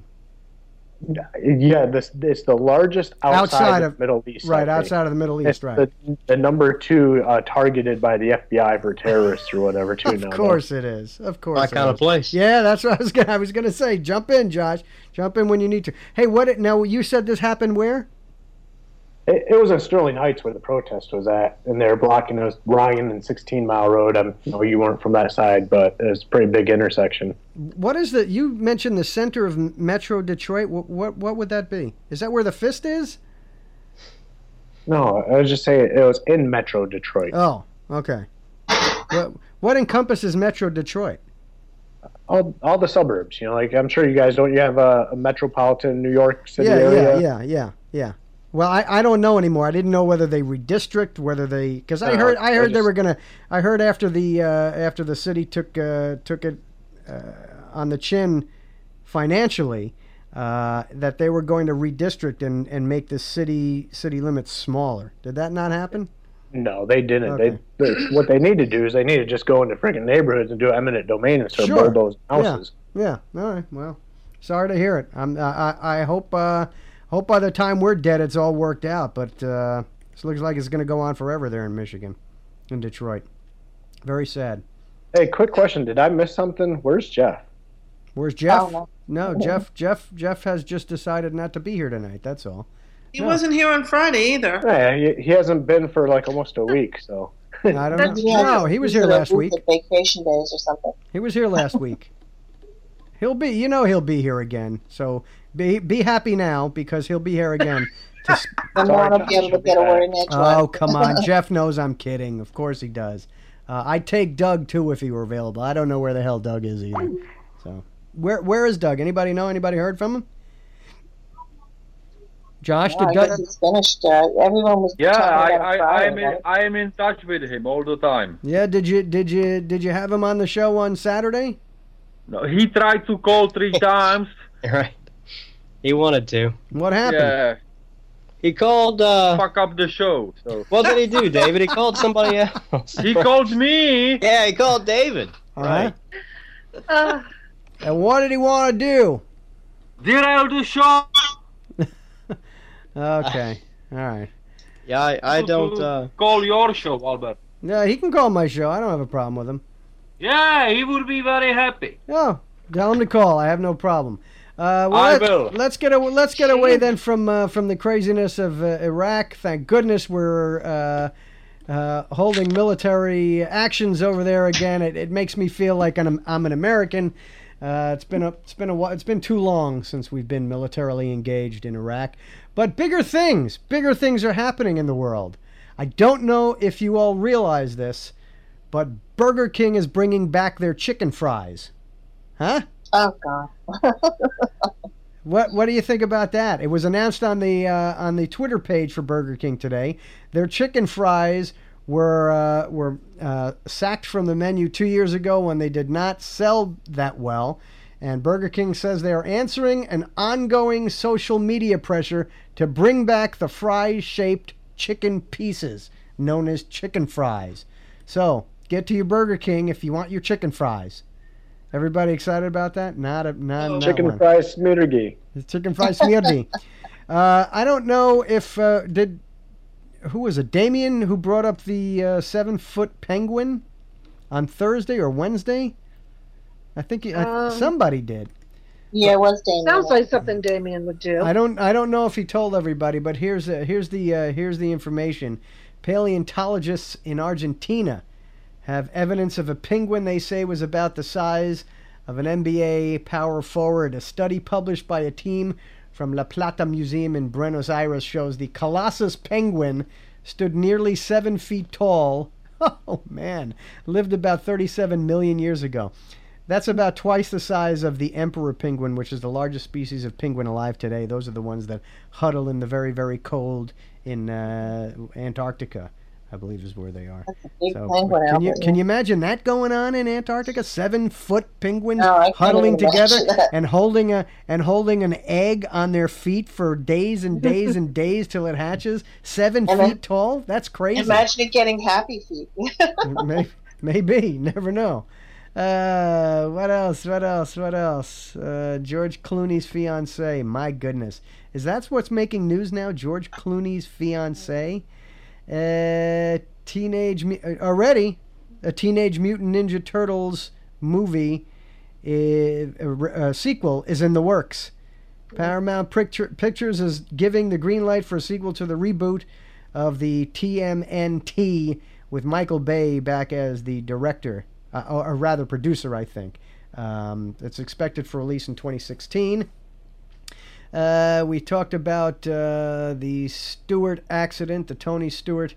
Yeah, this it's the largest outside, Outside of of- the Middle East. Right, outside of the Middle It's East, right. the, the number two uh, targeted by the FBI for terrorists or whatever too. Of now, course it is. Of course. My it kind of place. Yeah, that's what I was gonna I was gonna say. Jump in, Josh. Jump in when you need to. Hey, what it now you said this happened where? It, it was in Sterling Heights where the protest was at, and they were blocking us Ryan and 16 Mile Road. You know, you weren't from that side, but it's a pretty big intersection. What is the you mentioned the center of Metro Detroit. What what, what would that be? Is that where the fist is? No, I was just saying it was in Metro Detroit. Oh, okay. what what encompasses Metro Detroit? all all the suburbs. You know, like I'm sure you guys don't. You have a, a metropolitan New York City yeah, area. yeah, yeah, yeah, yeah. Well, I, I don't know anymore. I didn't know whether they redistrict, whether they because I heard I heard they were gonna. I heard after the uh, after the city took uh, took it uh, on the chin financially uh, that they were going to redistrict and, and make the city city limits smaller. Did that not happen? No, they didn't. Okay. They, they what they need to do is they need to just go into freaking neighborhoods and do eminent domain and start Sure. houses. Yeah. All right. Well, sorry to hear it. I'm. I. I I hope. Uh, hope by the time we're dead, it's all worked out. But uh, this looks like it's going to go on forever there in Michigan, in Detroit. Very sad. Hey, quick question: Did I miss something? Where's Jeff? Where's Jeff? Oh, no. No, Jeff. Jeff. Jeff has just decided not to be here tonight. That's all. He No. wasn't here on Friday either. Yeah, he, he hasn't been for like almost a week. So I don't know. That's- No, he was here last week. Vacation days or something. He was here last week. He'll be. You know, he'll be here again. So be be happy now because he'll be here again. To, *laughs* s- Then Sorry, one will be able to get a word in edgewise. Oh, come on. *laughs* Jeff knows I'm kidding. Of course he does. Uh, I'd take Doug too if he were available. I don't know where the hell Doug is either. So, where where is Doug? Anybody know? Anybody heard from him? Josh, Well, I did Doug? it's finished. Uh, everyone was Yeah, I, about I, Friday, I'm in, right? I'm in touch with him all the time. Yeah, did you did you did you have him on the show on Saturday? No, he tried to call three *laughs* times. Right. He wanted to. What happened? Yeah, He called. uh fuck up the show. So What did he do, David? He called somebody *laughs* else. he called me. Yeah, he called David. Uh-huh. Right. Uh, And what did he want to do? Derail the show. *laughs* Okay, all right. Yeah, I, I don't. uh call your show, Albert. Yeah, he can call my show. I don't have a problem with him. Yeah, he would be very happy. Oh, tell him to call. I have no problem. Uh, well, I let, will. Let's get away, let's get away then from uh, from the craziness of uh, Iraq. Thank goodness we're uh, uh, holding military actions over there again. It, it makes me feel like I'm, I'm an American. Uh, it's been a it's been a it's been too long since we've been militarily engaged in Iraq. But bigger things, bigger things are happening in the world. I don't know if you all realize this, but Burger King is bringing back their chicken fries. Huh? Oh God. *laughs* What What do you think about that? It was announced on the uh, on the Twitter page for Burger King today. Their chicken fries were uh, were uh, sacked from the menu two years ago when they did not sell that well, and Burger King says they are answering an ongoing social media pressure to bring back the fry shaped chicken pieces known as chicken fries. So get to your Burger King if you want your chicken fries. Everybody excited about that? Not a not, not chicken one. fries smirgy. The chicken fries smirdy. *laughs* uh, I don't know if uh, did who was it? Damien who brought up the uh, seven foot penguin on Thursday or Wednesday. I think he, I, Um, somebody did. Yeah, it was Damien. sounds like something Damien would do. I don't I don't know if he told everybody, but here's uh, here's the uh, here's the information. Paleontologists in Argentina have evidence of a penguin they say was about the size of an NBA power forward. A study published by a team from La Plata Museum in Buenos Aires shows the Colossus penguin stood nearly seven feet tall. *laughs* Oh man, lived about 37 million years ago. That's about twice the size of the emperor penguin, which is the largest species of penguin alive today. Those are the ones that huddle in the very, very cold in uh, Antarctica, I believe is where they are. That's a big So, can you can you imagine that going on in Antarctica? Seven foot penguins No, huddling together and holding a and holding an egg on their feet for days and days *laughs* and days till it hatches. Seven And feet then- tall. That's crazy. Imagine it getting happy feet. *laughs* Maybe, maybe, never know. Uh, what else? What else? What else? Uh, George Clooney's fiance. My goodness, is that what's making news now? George Clooney's fiance. Uh, teenage uh, already a Teenage Mutant Ninja Turtles movie. A, a sequel is in the works. Paramount Picture, Pictures is giving the green light for a sequel to the reboot of the TMNT with Michael Bay back as the director, uh, or, or rather producer, I think. Um, it's expected for release in 2016. Uh, we talked about uh, the Stewart accident, the Tony Stewart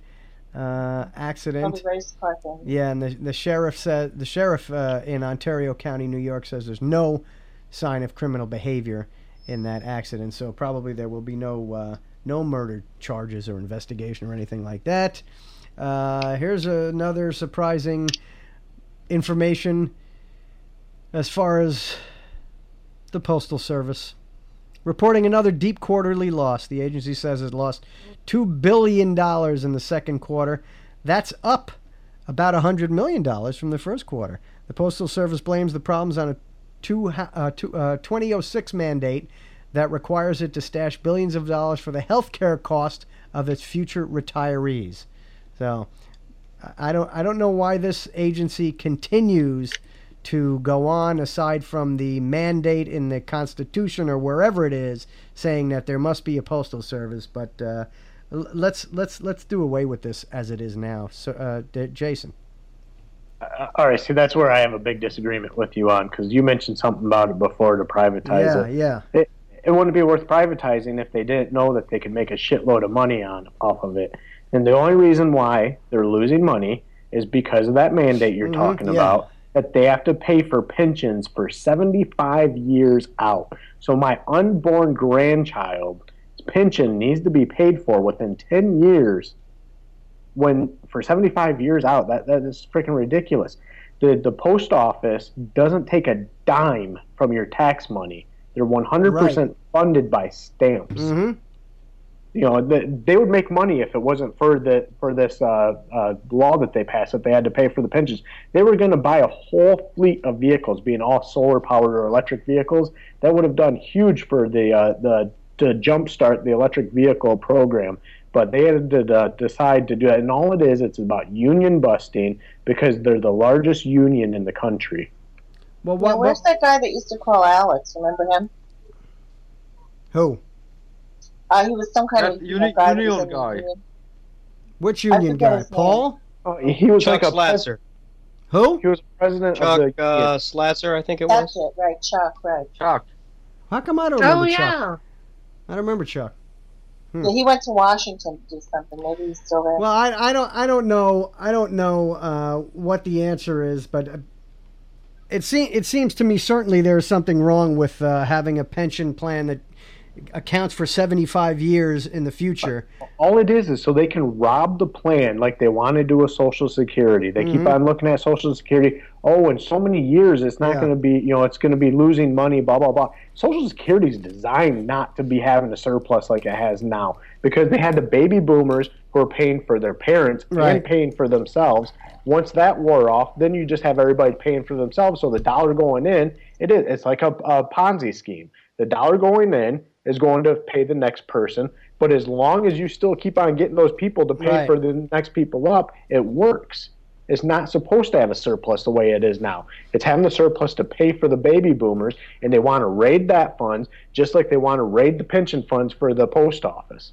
uh, accident. Probably race car thing. Yeah, and the the sheriff said the sheriff uh, in Ontario County, New York, says there's no sign of criminal behavior in that accident. So probably there will be no uh, no murder charges or investigation or anything like that. Uh, here's another surprising information as far as the postal service reporting another deep quarterly loss. The agency says it lost $2 billion in the second quarter. That's up about $100 million from the first quarter. The Postal Service blames the problems on a two, uh, two, uh, 2006 mandate that requires it to stash billions of dollars for the health care cost of its future retirees. So I don't I don't know why this agency continues to go on aside from the mandate in the Constitution or wherever it is saying that there must be a postal service. But uh, let's let's let's do away with this as it is now. So, uh, D- Jason. Uh, all right, see, that's where I have a big disagreement with you on because you mentioned something about it before to privatize Yeah, it. yeah. It, it wouldn't be worth privatizing if they didn't know that they could make a shitload of money on off of it. And the only reason why they're losing money is because of that mandate you're Mhm, talking yeah. about that they have to pay for pensions for 75 years out. So my unborn grandchild's pension needs to be paid for within 10 years when for 75 years out that that is freaking ridiculous. The the post office doesn't take a dime from your tax money. They're 100% funded by stamps Mm-hmm. You know, the, they would make money if it wasn't for the for this uh, uh, law that they passed that they had to pay for the pensions. They were going to buy a whole fleet of vehicles, being all solar powered or electric vehicles. That would have done huge for the uh, the to jumpstart the electric vehicle program. But they had to uh, decide to do it, and all it is, it's about union busting because they're the largest union in the country. Well, Yeah, what, where's what that guy that used to call Alex? Remember him? who? Uh, he was some kind That of uni- guy that union guy. union. Which union guy? Paul? Oh, he was Chuck like a pres- Slatzer. Who? he was president Chuck of the uh, Slatzer, I think it That's was. it, right? Chuck, right? Chuck. How come I don't remember Oh Chuck? yeah. I don't remember Chuck. Hmm. Yeah, he went to Washington to do something. Maybe he's still there. Well, I, I don't I don't know I don't know uh, what the answer is, but uh, it seems it seems to me certainly there's something wrong with uh, having a pension plan that accounts for 75 years in the future. all it is is so they can rob the plan like they want to do a social security they keep Mhm. on looking at social security oh in so many years it's not Yeah. going to be you know it's going to be losing money blah blah blah social security is designed not to be having a surplus like it has now because they had the baby boomers who are paying for their parents Right. and paying for themselves once that wore off then you just have everybody paying for themselves so the dollar going in it is it's like a, a ponzi scheme the dollar going in is going to pay the next person but as long as you still keep on getting those people to pay Right. for the next people up it works it's not supposed to have a surplus the way it is now it's having the surplus to pay for the baby boomers and they want to raid that funds just like they want to raid the pension funds for the post office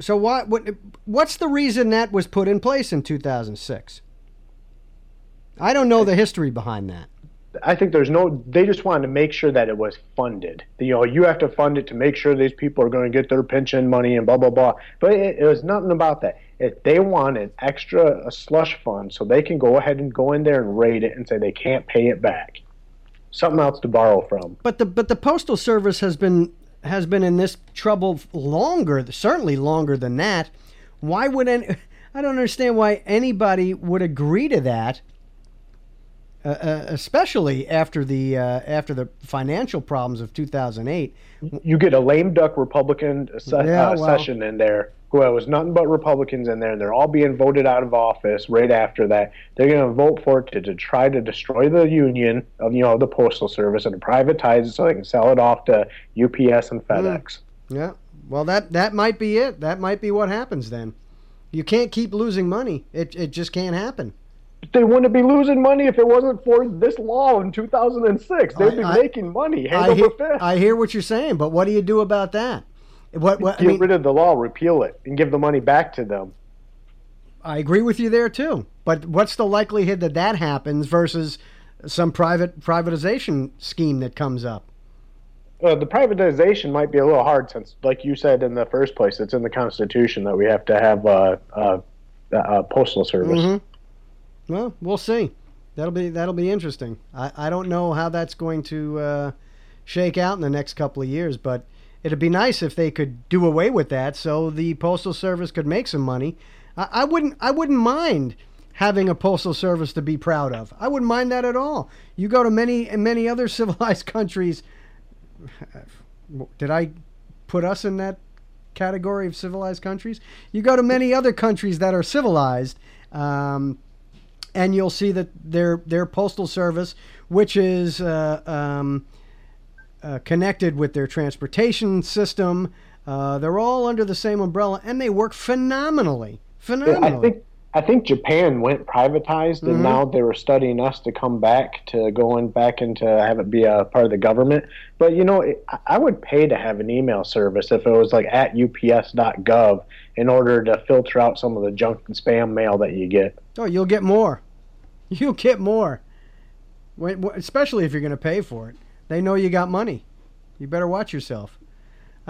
So what what what's the reason that was put in place in 2006? I don't know the history behind that. I think there's no. They just wanted to make sure that it was funded. You know, you have to fund it to make sure these people are going to get their pension money and blah blah blah. But it, it was nothing about that. It, they want an extra a slush fund so they can go ahead and go in there and raid it and say they can't pay it back. Something else to borrow from. But the but the postal service has been has been in this trouble longer, certainly longer than that. Why would any, I don't understand why anybody would agree to that. Uh, uh, especially after the uh, after the financial problems of 2008. You get a lame duck Republican se- Yeah, uh, well. session in there who was nothing but Republicans in there, and they're all being voted out of office right after that. They're going to vote for it to, to try to destroy the union of you know the postal service and privatize it so they can sell it off to UPS and FedEx. Yeah. Well, that that might be it. That might be what happens then. You can't keep losing money. It it just can't happen. They wouldn't be losing money if it wasn't for this law in 2006. They'd be I- I- making money hand I hear. I hear what you're saying, but what do you do about that? What, what I Get mean, rid of the law, repeal it, and give the money back to them. I agree with you there too. But what's the likelihood that that happens versus some private privatization scheme that comes up? Uh, the privatization might be a little hard since, like you said in the first place, it's in the Constitution that we have to have a, a, a postal service. Mhm. Well, we'll see. That'll be that'll be interesting. I, I don't know how that's going to uh, shake out in the next couple of years, but it'd be nice if they could do away with that, so the postal service could make some money. I, I wouldn't I wouldn't mind having a postal service to be proud of. I wouldn't mind that at all. You go to many *laughs* many other *laughs* civilized countries. Did I put us in that category of civilized countries? You go to many other countries that are civilized. Um, and you'll see that their their postal service, which is uh, um, uh, connected with their transportation system, uh, they're all under the same umbrella, and they work phenomenally. Phenomenally. I think I think Japan went privatized, and Mhm. now they were studying us to come back to going back into have it be a part of the government. But you know, it, I- I would pay to have an email service if it was like at ups.gov in order to filter out some of the junk and spam mail that you get. Oh, you'll get more. *laughs* You'll get more. When, especially if you're going to pay for it. They know you got money. You better watch yourself.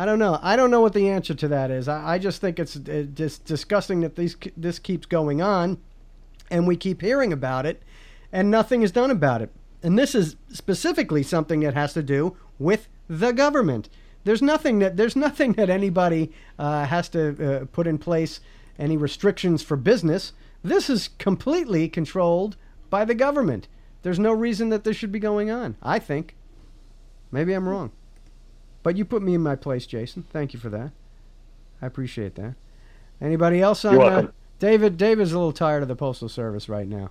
I don't know. I don't know what the answer to that is. I, I just think it's uh, just disgusting that these this keeps going on, and we keep hearing about it, and nothing is done about it. And this is specifically something that has to do with the government. There's nothing that there's nothing that anybody uh, has to uh, put in place any restrictions for business. This is completely controlled by the government. There's no reason that this should be going on. I think. Maybe I'm wrong. But you put me in my place, Jason. Thank you for that. I appreciate that. Anybody else on You're uh. David? David's a little tired of the postal service right now.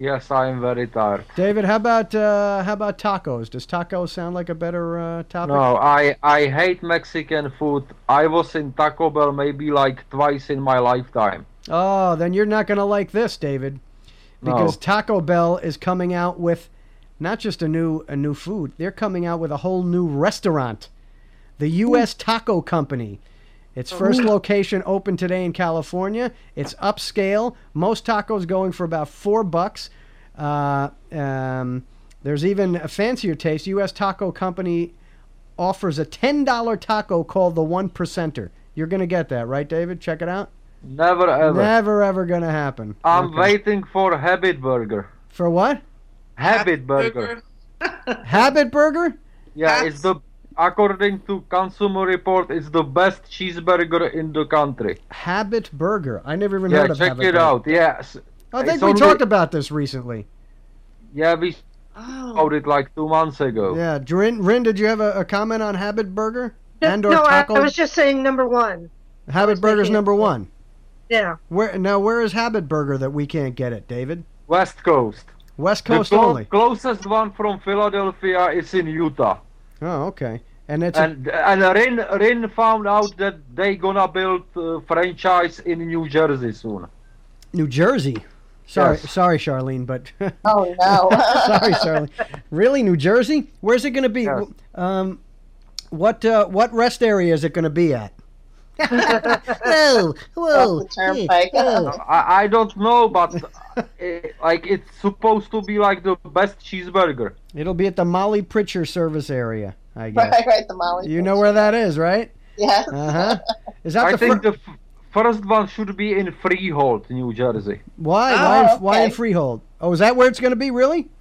Yes, I am very tired. David, how about uh, how about tacos? Does tacos sound like a better uh, topic? No, I I hate Mexican food. I was in Taco Bell maybe like twice in my lifetime. Oh, then you're not going to like this, David, because No. Taco Bell is coming out with not just a new a new food. They're coming out with a whole new restaurant, the U.S. Taco Company. Its first location opened today in California. It's upscale. Most tacos going for about four bucks. Uh, um, there's even a fancier taste. U.S. Taco Company offers a ten dollar taco called the One Percenter. You're gonna get that, right, David? Check it out. Never ever. Never ever gonna happen. I'm Okay. waiting for Habit Burger. For what? Habit Burger. *laughs* Habit Burger? Yeah, it's the according to Consumer Report, it's the best cheeseburger in the country. Habit Burger. I never even Yeah, heard of it. Yeah, check Habit it Burger. out. Yes. I think It's we only- talked about this recently. Yeah, we Oh. about it like two months ago. Yeah, Rin, Rin did you have a, a comment on Habit Burger No, and or no I, taco? I was just saying number one. Habit Burger's thinking- number one. Yeah. Where now? Where is Habit Burger that we can't get it, David? West Coast. West Coast only. the clo- only. closest one from Philadelphia is in Utah. Oh, okay. And it's a, And and Rin Rin found out that they gonna build uh, franchise in New Jersey soon. New Jersey. Sorry, Yes. sorry, Charlene, but *laughs* Oh no. *laughs* sorry, Charlene. Really, New Jersey? Where's it going to be? Yes. Um, what uh, what rest area is it going to be at? Whoa, whoa, Off the turnpike. whoa. I, I don't know, but uh, like it's supposed to be like the best cheeseburger. It'll be at the Molly Pitcher service area, I guess. right, right, the Molly. You know where that is, right? Yes. Uh huh. Is that I the think fir- the f- first one should be in Freehold, New Jersey. why? Oh, why, in, why in. Freehold? Oh, is that where it's going to be? Really? Oh,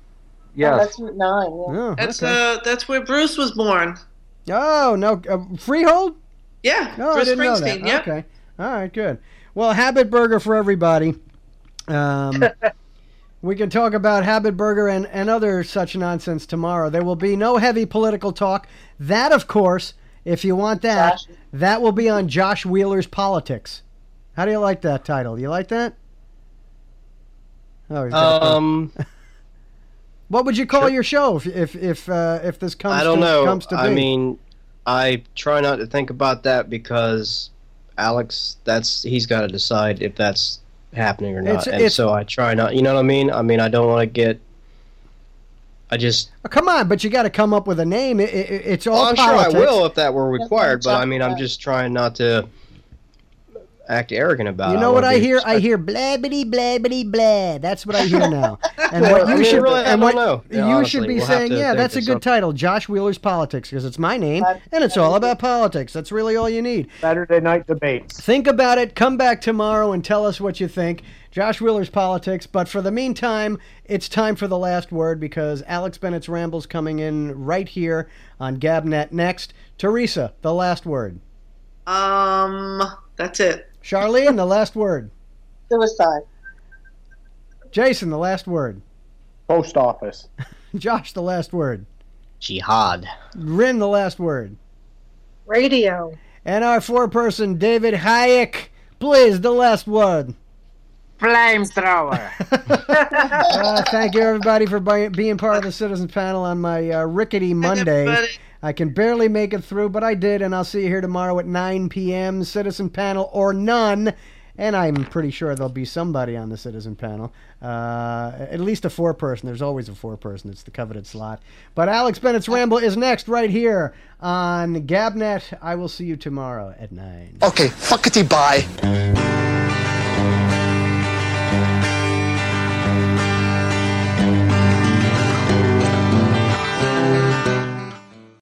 Yes. that's Route nine. Yeah. Oh, That's okay. uh, that's where Bruce was born. oh no, uh, Freehold. Yeah, No, I didn't know Springsteen. that. Yep. Okay. All right, good. Well, Habit Burger for everybody. Um, *laughs* we can talk about Habit Burger and, and other such nonsense tomorrow. There will be no heavy political talk. That, of course, if you want that, Josh. that will be on Josh Wheeler's Politics. How do you like that title? Do you like that? Oh, he's got a- Um, *laughs* what would you call sure. your show if if if, uh, if this comes I don't to, know. comes to be? I mean, I try not to think about that because Alex, that's he's got to decide if that's happening or not, It's- and it's- so I try not. You know what I mean? I mean, I don't want to get. I just. Oh, come on, but you got to come up with a name. It, it, it's all Well, I'm sure I will if that were required, but I mean, I'm just trying not to. Act arrogant about. It. You it. know what I be hear? I hear blabbity blabbity blah. That's what I hear now. *laughs* And Well, what I you mean, should really, I and don't what know. Yeah, you honestly, should be we'll saying, yeah, that's a good something. title, Josh Wheeler's Politics, because it's my name That- and it's all about politics. That's really all you need. Saturday night debates. Think about it. Come back tomorrow and tell us what you think. Josh Wheeler's Politics. But for the meantime, it's time for the last word because Alex Bennett's Rambles coming in right here on Gabnet next. Teresa, the last word. Um, that's it. Charlene, the last word. Suicide. Jason, the last word. Post office. *laughs* Josh, the last word. Jihad. Rin, the last word. Radio. And our four person David Hayek, please, the last word. Flamethrower. *laughs* Uh, thank you, everybody, for bi- being part of the Citizens Panel on my uh, rickety Monday. I can barely make it through, but I did, and I'll see you here tomorrow at 9 p.m. Citizen Panel or none. And I'm pretty sure there'll be somebody on the Citizen Panel. Uh, at least a four person. There's always a four person. It's the coveted slot. But Alex Bennett's Ramble is next, right here on Gabnet. I will see you tomorrow at 9. Okay, fuckity bye.